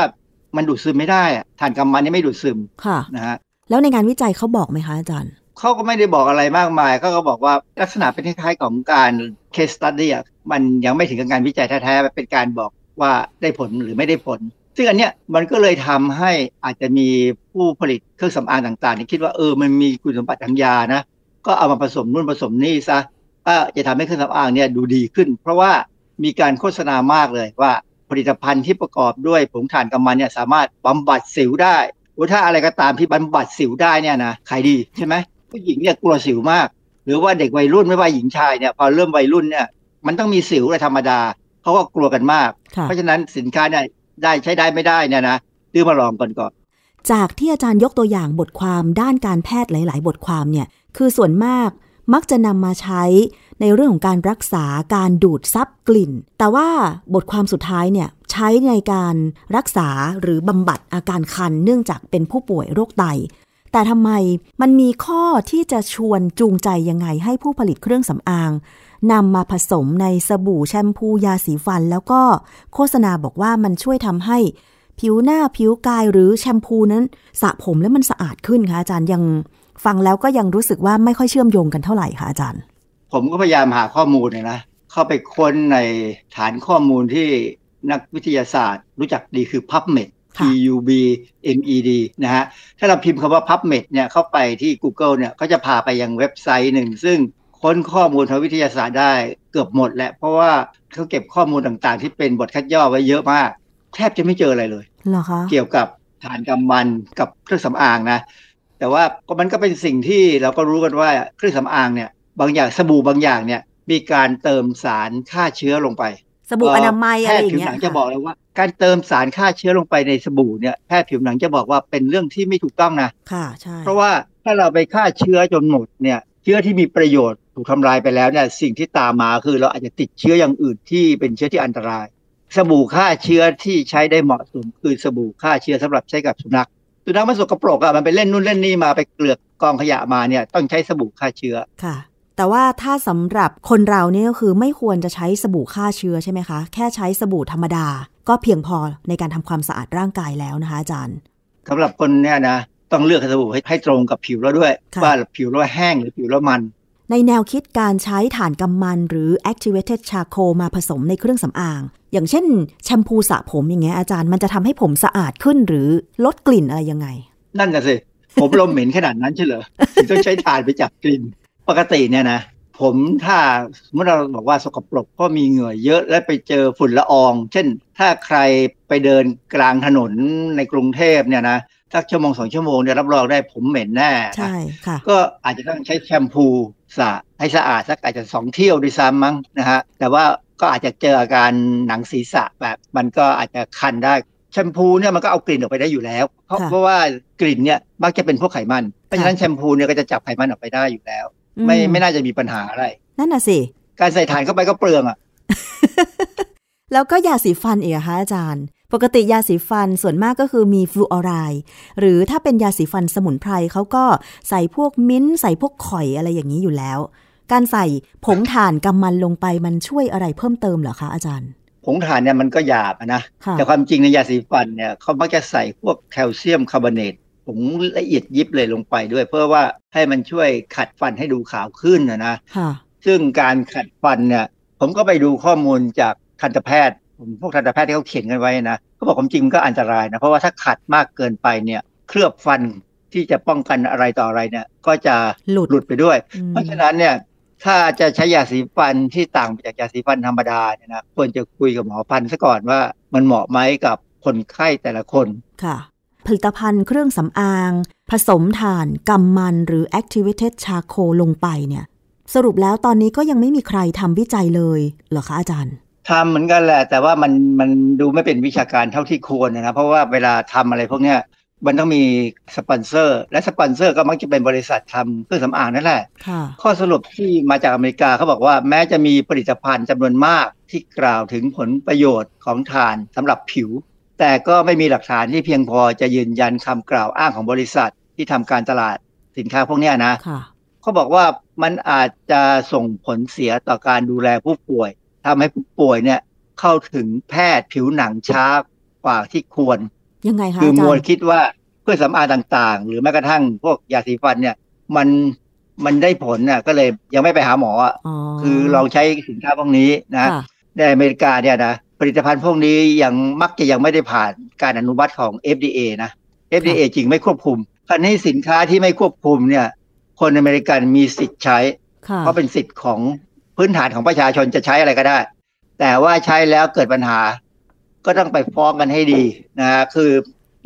มันดูดซึมไม่ได้อะถ่านกำมันนี่ไม่ดูดซึมค่ะนะฮะแล้วในงานวิจัยเขาบอกไหมคะอาจารย์เขาก็ไม่ได้บอกอะไรมากมายเขาก็บอกว่าลักษณะเป็นคล้ายๆของการ case study อะมันยังไม่ถึงกับงานวิจัยแท้ๆมันเป็นการบอกว่าได้ผลหรือไม่ได้ผล ซึ่งอันเนี้ยมันก็เลยทำให้อาจจะมีผู้ผลิตเครื่องสำอางต่างๆที่คิดว่าเออมันมีคุณสมบัติทางยานะ ก็เอามาผสมนู่นผสมนี่ซะก็จะทำให้เครื่องสำอางเนี่ยดูดีขึ้น เพราะว่ามีการโฆษณามากเลยว่าผลิตภัณฑ์ที่ประกอบด้วยผงถ่านกำมันเนี่ยสามารถบำบัดสิวได้โอ้ถ้าอะไรก็ตามที่บำบัดสิวได้เนี่ยนะขายดีใช่ไหมผู้หญิงเนี่ยกลัวสิวมาก หรือว่าเด็กวัยรุ่นไม่ว่าหญิงชายเนี่ยพอเริ่มวัยรุ่นเนี่ยมันต้องมีสิวเลยธรรมดาเขาก็กลัวกันมากค่ะเพราะฉะนั้นสินค้าเนี่ย ได้ใช้ได้ไม่ได้เนี่ยนะซื้อมาลองก่อนก่อนจากที่อาจารย์ยกตัวอย่างบทความด้านการแพทย์หลาย ๆ บทความเนี่ยคือส่วนมากมักจะนำมาใช้ในเรื่องของการรักษาการดูดซับกลิ่น แต่ว่าบทความสุดท้ายเนี่ยใช้ในการรักษาหรือบำบัดอาการคันเนื่องจากเป็นผู้ป่วยโรคไต แต่ทำไมมันมีข้อที่จะชวนจูงใจยังไงให้ผู้ผลิตเครื่องสำอาง นำมาผสมในสบู่แชมพูยาสีฟัน แล้วก็โฆษณาบอกว่ามันช่วยทำให้ผิวหน้าผิวกายหรือแชมพูนั้นสระผมแล้วมันสะอาดขึ้นคะอาจารย์ยังฟังแล้วก็ยังรู้สึกว่าไม่ค่อยเชื่อมโยงกันเท่าไหร่ค่ะอาจารย์ ผมก็พยายามหาข้อมูลเนี่ยนะเข้าไปค้นในฐานข้อมูลที่นักวิทยาศาสตร์ รู้จักดีคือ PubMed ค่ะ P U B M E D นะฮะ ถ้าเราพิมพ์คำว่า PubMed เนี่ยเข้าไปที่ Google เนี่ยก็จะพาไปยังเว็บไซต์หนึ่ง ซึ่ง ค้นข้อมูลทางวิทยาศาสตร์ได้เกือบหมดแหละเพราะว่าเขาเก็บข้อมูลต่างๆ ที่เป็นบทคัดย่อไว้เยอะมาก แทบจะไม่เจออะไรเลยเหรอคะเกี่ยวกับฐานกำมันกับเครื่องสำอางนะ แต่ว่าก็มันก็เป็นสิ่งที่เราก็รู้กันว่าเครื่องสำอางเนี่ยบางอย่างสบู่บางอย่างเนี่ยมีการเติมสารฆ่าเชื้อลงไป สบู่อนามัยอะไรอย่างแพทย์ผิวเงี้หยนังจะบอกเลยว่า การเติมสารฆ่าเชื้อลงไปในสบู่เนี่ยแพทย์ผิวหนังจะบอกว่าเป็นเรื่องที่ไม่ถูกต้องนะค่ะใช่เพราะว่าถ้าเราไปฆ่าเชื้อจนหมดเนี่ยเชื้อที่มีประโยชน์ ถูกทำลายไปแล้วเนี่ยสิ่งที่ตามมาคือเราอาจจะติดเชื้ออย่างอื่นที่เป็นเชื้อที่อันตราย สบู่ฆ่าเชื้อที่ใช้ได้เหมาะสมคือสบู่ฆ่าเชื้อสำหรับใช้กับสุนัขสุนัขมันสกปรกอะมันไปเล่นนู่นเล่นนี่มาไปเกลือกกองขยะมาเนี่ยต้องใช้สบู่ฆ่าเชื้อค่ะ แต่ว่าถ้าสำหรับคนเราเนี่ยก็คือไม่ควรจะใช้สบู่ฆ่าเชื้อใช่ไหมคะ แค่ใช้สบู่ธรรมดา ก็เพียงพอในการทำความสะอาดร่างกายแล้วนะคะอาจารย์สำหรับคนเนี่ยนะต้องเลือกสบู่ให้ให้ตรงกับผิวเราด้วยค่ะว่าผิวเราแห้งหรือผิวเรามัน ในแนวคิดการใช้ถ่านกำมันหรือ activated charcoal มาผสมในเครื่องสำอาง อย่างเช่น แชมพูสระผมอย่างเงี้ยอาจารย์มันจะทำให้ผมสะอาดขึ้นหรือลดกลิ่นอะไรยังไง นั่นน่ะสิ ผมเราเหม็นขนาดนั้นใช่เหรอถึงต้องใช้ถ่านไปจับกลิ่น ปกติเนี่ยนะผมถ้าเมื่อเราบอกว่าสกปรกเพราะมีเหงื่อเยอะและไปเจอฝุ่นละออง เช่น ถ้าใครไปเดินกลางถนนในกรุงเทพเนี่ยนะสักชั่วโมงสองชั่วโมงเนี่ยรับรองได้ผมเหม็นแน่นะใช่ค่ะก็อาจจะต้องใช้แชมพู สระให้สะอาดสักอาจจะสองเที่ยวด้วยซ้ำมั้งนะฮะแต่ว่าก็อาจจะเจออาการหนังศีรษะแบบ มันก็อาจจะคันได้แชมพูเนี่ยมันก็เอากลิ่นออกไปได้อยู่แล้ว เพราะค่ะเพราะว่ากลิ่นเนี่ยมักจะเป็นพวกไขมันเพราะฉะนั้นค่ะแชมพูเนี่ยก็จะจับไขมันออกไปได้อยู่แล้ว ไม่อืไม่น่าจะมีปัญหาอะไรนั่นน่ะสิการใส่ถ่านเข้าไปก็เปลืองอะแล้วก็ยาสีฟันอีกอะคะอาจารย์ ปกติยาสีฟันส่วนมากก็คือมีฟลูออไรด์หรือถ้าเป็นยาสีฟันสมุนไพรเขาก็ใส่พวกมิ้นท์ใส่พวกข่อยอะไรอย่างนี้อยู่แล้ว การใส่ผงถ่านกำมันลงไปมันช่วยอะไรเพิ่มเติมเหรอคะอาจารย์ ผงถ่านเนี่ยมันก็หยาบอะนะค่ะแต่ความจริงในยาสีฟันเนี่ยเขามักจะใส่พวกแคลเซียมคาร์บอเนตผงละเอียดยิบเลยลงไปด้วย เพื่อว่าให้มันช่วยขัดฟันให้ดูขาวขึ้นนะนะค่ะซึ่งการขัดฟันเนี่ยผมก็ไปดูข้อมูลจากทันตแพทย์ผม พวกทันตแพทย์ที่เขาเขียนกันไว้นะเขาบอกความจริงมันก็อันตรายนะ เพราะว่าถ้าขัดมากเกินไปเนี่ย เคลือบฟันที่จะป้องกันอะไรต่ออะไรเนี่ยก็จะหลุดหลุดไปด้วยอืมเพราะฉะนั้นเนี่ยถ้าจะใช้ยาสีฟันที่ต่างไปจากยาสีฟันธรรมดาเนี่ยนะควรจะคุยกับหมอฟันซะก่อนว่ามันเหมาะไหมกับคนไข้แต่ละคนค่ะ ผลิตภัณฑ์เครื่องสำอาง ผสมถ่านกำมันหรือ activated charcoal ลงไปเนี่ย สรุปแล้วตอนนี้ก็ยังไม่มีใครทำวิจัยเลยเหรอคะอาจารย์ ทำเหมือนกันแหละ แต่ว่ามันมันดูไม่เป็นวิชาการเท่าที่ควรนะเพราะว่าเวลาทำอะไรพวกเนี้ยมันต้องมีสปอนเซอร์ และสปอนเซอร์ก็มักจะเป็นบริษัททำเครื่องสำอางนั่นแหละค่ะข้อสรุปที่มาจากอเมริกาเขาบอกว่าแม้จะมีผลิตภัณฑ์จำนวนมากที่กล่าวถึงผลประโยชน์ของถ่านสำหรับผิว แต่ก็ไม่มีหลักฐานที่เพียงพอจะยืนยันคำกล่าวอ้างของบริษัทที่ทำการตลาดสินค้าพวกเนี้ยนะค่ะเขาบอกว่ามันอาจจะส่งผลเสียต่อการดูแลผู้ป่วย ทำให้ผู้ป่วยเนี่ยเข้าถึงแพทย์ผิวหนังช้ากว่าที่ควร ยังไงคะคืออาจารมัวย์คิดว่าเครื่องสำอางต่างๆ หรือแม้กระทั่งพวกยาสีฟันเนี่ยมันมันได้ผลน่ะก็เลยยังไม่ไปหาหมออะอ๋อคือลองใช้สินค้าพวกนี้นะค่ะในอเมริกาเนี่ยนะผลิตภัณฑ์พวกนี้ยังมักจะยังไม่ได้ผ่านการอนุมัติของ FDA นะ FDA จริงไม่ควบคุมคราวนี้สินค้าที่ไม่ควบคุมเนี่ย คนอเมริกันมีสิทธิ์ใช้ค่ะเพราะเป็นสิทธิ์ของ พื้นฐานของประชาชนจะใช้อะไรก็ได้ แต่ว่าใช้แล้วเกิดปัญหา ก็ต้องไปฟ้องกันให้ดีนะฮะคือ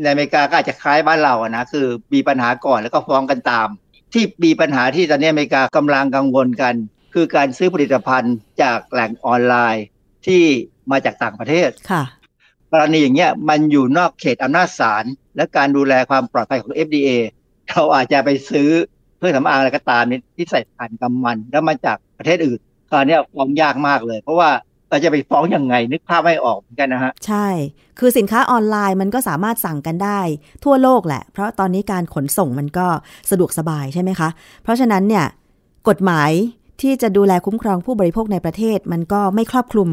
ในอเมริกาก็อาจจะคล้ายบ้านเราอะนะคือมีปัญหาก่อนแล้วก็ฟ้องกันตาม ที่มีปัญหาที่ตอนนี้อเมริกากำลังกังวลกัน คือการซื้อผลิตภัณฑ์จากแหล่งออนไลน์ที่มาจากต่างประเทศค่ะกรณีอย่างเงี้ยมันอยู่นอกเขตอำนาจศาลและการดูแลความปลอดภัยของ FDA เราอาจจะไปซื้อเครื่องสำอางอะไรก็ตามเนี่ยที่ใส่ถ่านกำมัน แล้วมาจากประเทศอื่น คราวเนี้ยฟ้องยากมากเลย เพราะว่าเราจะไปฟ้องยังไง นึกภาพไม่ออกเหมือนกันนะฮะ ใช่ คือสินค้าออนไลน์มันก็สามารถสั่งกันได้ ทั่วโลกแหละ เพราะตอนนี้การขนส่งมันก็สะดวกสบายใช่ไหมคะ เพราะฉะนั้นเนี่ยกฎหมายที่จะดูแลคุ้มครองผู้บริโภคในประเทศ มันก็ไม่ครอบคลุม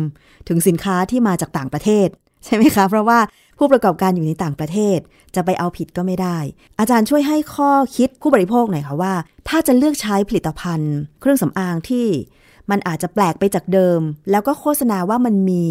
ถึงสินค้าที่มาจากต่างประเทศ ใช่ไหมคะ เพราะว่าผู้ประกอบการอยู่ในต่างประเทศ จะไปเอาผิดก็ไม่ได้ อาจารย์ช่วยให้ข้อคิดผู้บริโภคหน่อยค่ะว่า ถ้าจะเลือกใช้ผลิตภัณฑ์ เครื่องสำอางที่ มันอาจจะแปลกไปจากเดิม แล้วก็โฆษณาว่ามันมี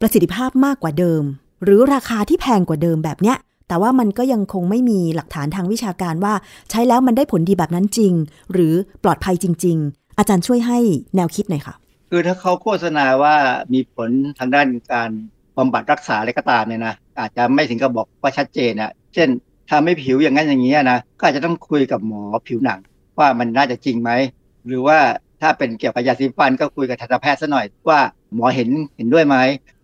ประสิทธิภาพมากกว่าเดิม หรือราคาที่แพงกว่าเดิมแบบเนี้ย แต่ว่ามันก็ยังคงไม่มีหลักฐานทางวิชาการว่า ใช้แล้วมันได้ผลดีแบบนั้นจริง หรือปลอดภัยจริง ๆ อาจารย์ช่วยให้แนวคิดหน่อยค่ะ คือถ้าเขาโฆษณาว่ามีผลทางด้านการบำบัดรักษาอะไรก็ตามเนี่ยนะอาจจะไม่ถึงกับบอกว่าชัดเจนนะเช่นทำให้ผิวอย่างนั้นอย่างนี้นะก็อาจจะต้องคุยกับหมอผิวหนังว่ามันน่าจะจริงไหม หรือว่า ถ้าเป็นเกี่ยวกับยาสีฟันก็คุยกับทันตแพทย์ซะหน่อยว่าหมอเห็นเห็นด้วยไหม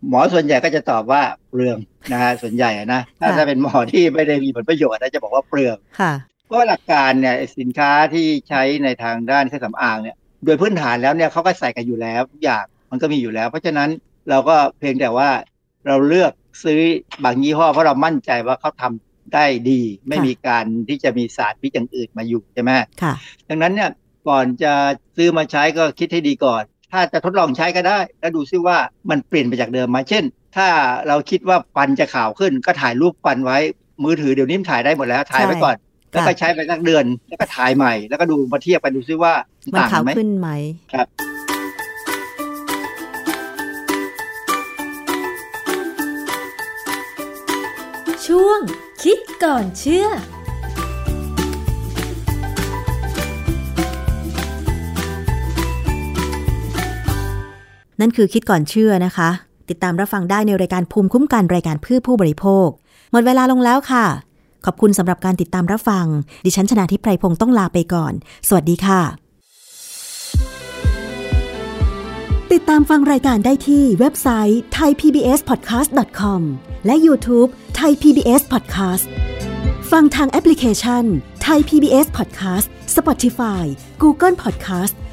หมอส่วนใหญ่ก็จะตอบว่าเปลืองนะฮะส่วนใหญ่อะนะถ้าค่ะถ้าเป็นหมอที่ไม่ได้มีผลประโยชน์นะจะบอกว่าเปลืองค่ะเพราะว่าหลักการเนี่ยสินค้าที่ใช้ในทางด้านเครื่องสำอางเนี่ยโดยพื้นฐานแล้วเนี่ยเขาก็ใส่กันอยู่แล้วทุกอย่างมันก็มีอยู่แล้ว เพราะฉะนั้นเราก็เพียงแต่ว่าเราเลือกซื้อบางยี่ห้อเพราะเรามั่นใจว่าเขาทำได้ดี ไม่ค่ะมีการที่จะมีสารพิษอย่างอื่นมาอยู่ใช่ไหมค่ะดังนั้นเนี่ย ก่อนจะซื้อมาใช้ก็คิดให้ดีก่อน ถ้าจะทดลองใช้ก็ได้ แล้วดูซิว่ามันเปลี่ยนไปจากเดิมไหมเช่น ถ้าเราคิดว่าฟันจะขาวขึ้น ก็ถ่ายรูปฟันไว้ มือถือเดี๋ยวนี้มันถ่ายได้หมดแล้วถ่ายไว้ก่อนแล้วก็ใช้ไปสักเดือนแล้วก็ถ่ายใหม่ แล้วก็ดูมาเทียบกันดูซิว่ามันต่างขาวไหมขึ้นไหมครับช่วงคิดก่อนเชื่อ นั่นคือคิดก่อนเชื่อนะคะ ติดตามรับฟังได้ในรายการภูมิคุ้มกันรายการเพื่อผู้บริโภค หมดเวลาลงแล้วค่ะ ขอบคุณสำหรับการติดตามรับฟัง ดิฉันชนะทิพไพรพงศ์ต้องลาไปก่อน สวัสดีค่ะ ติดตามฟังรายการได้ที่เว็บไซต์ thaipbspodcast.com และ YouTube Thai PBS Podcast ฟังทางแอปพลิเคชัน Thai PBS Podcast Spotify Google Podcast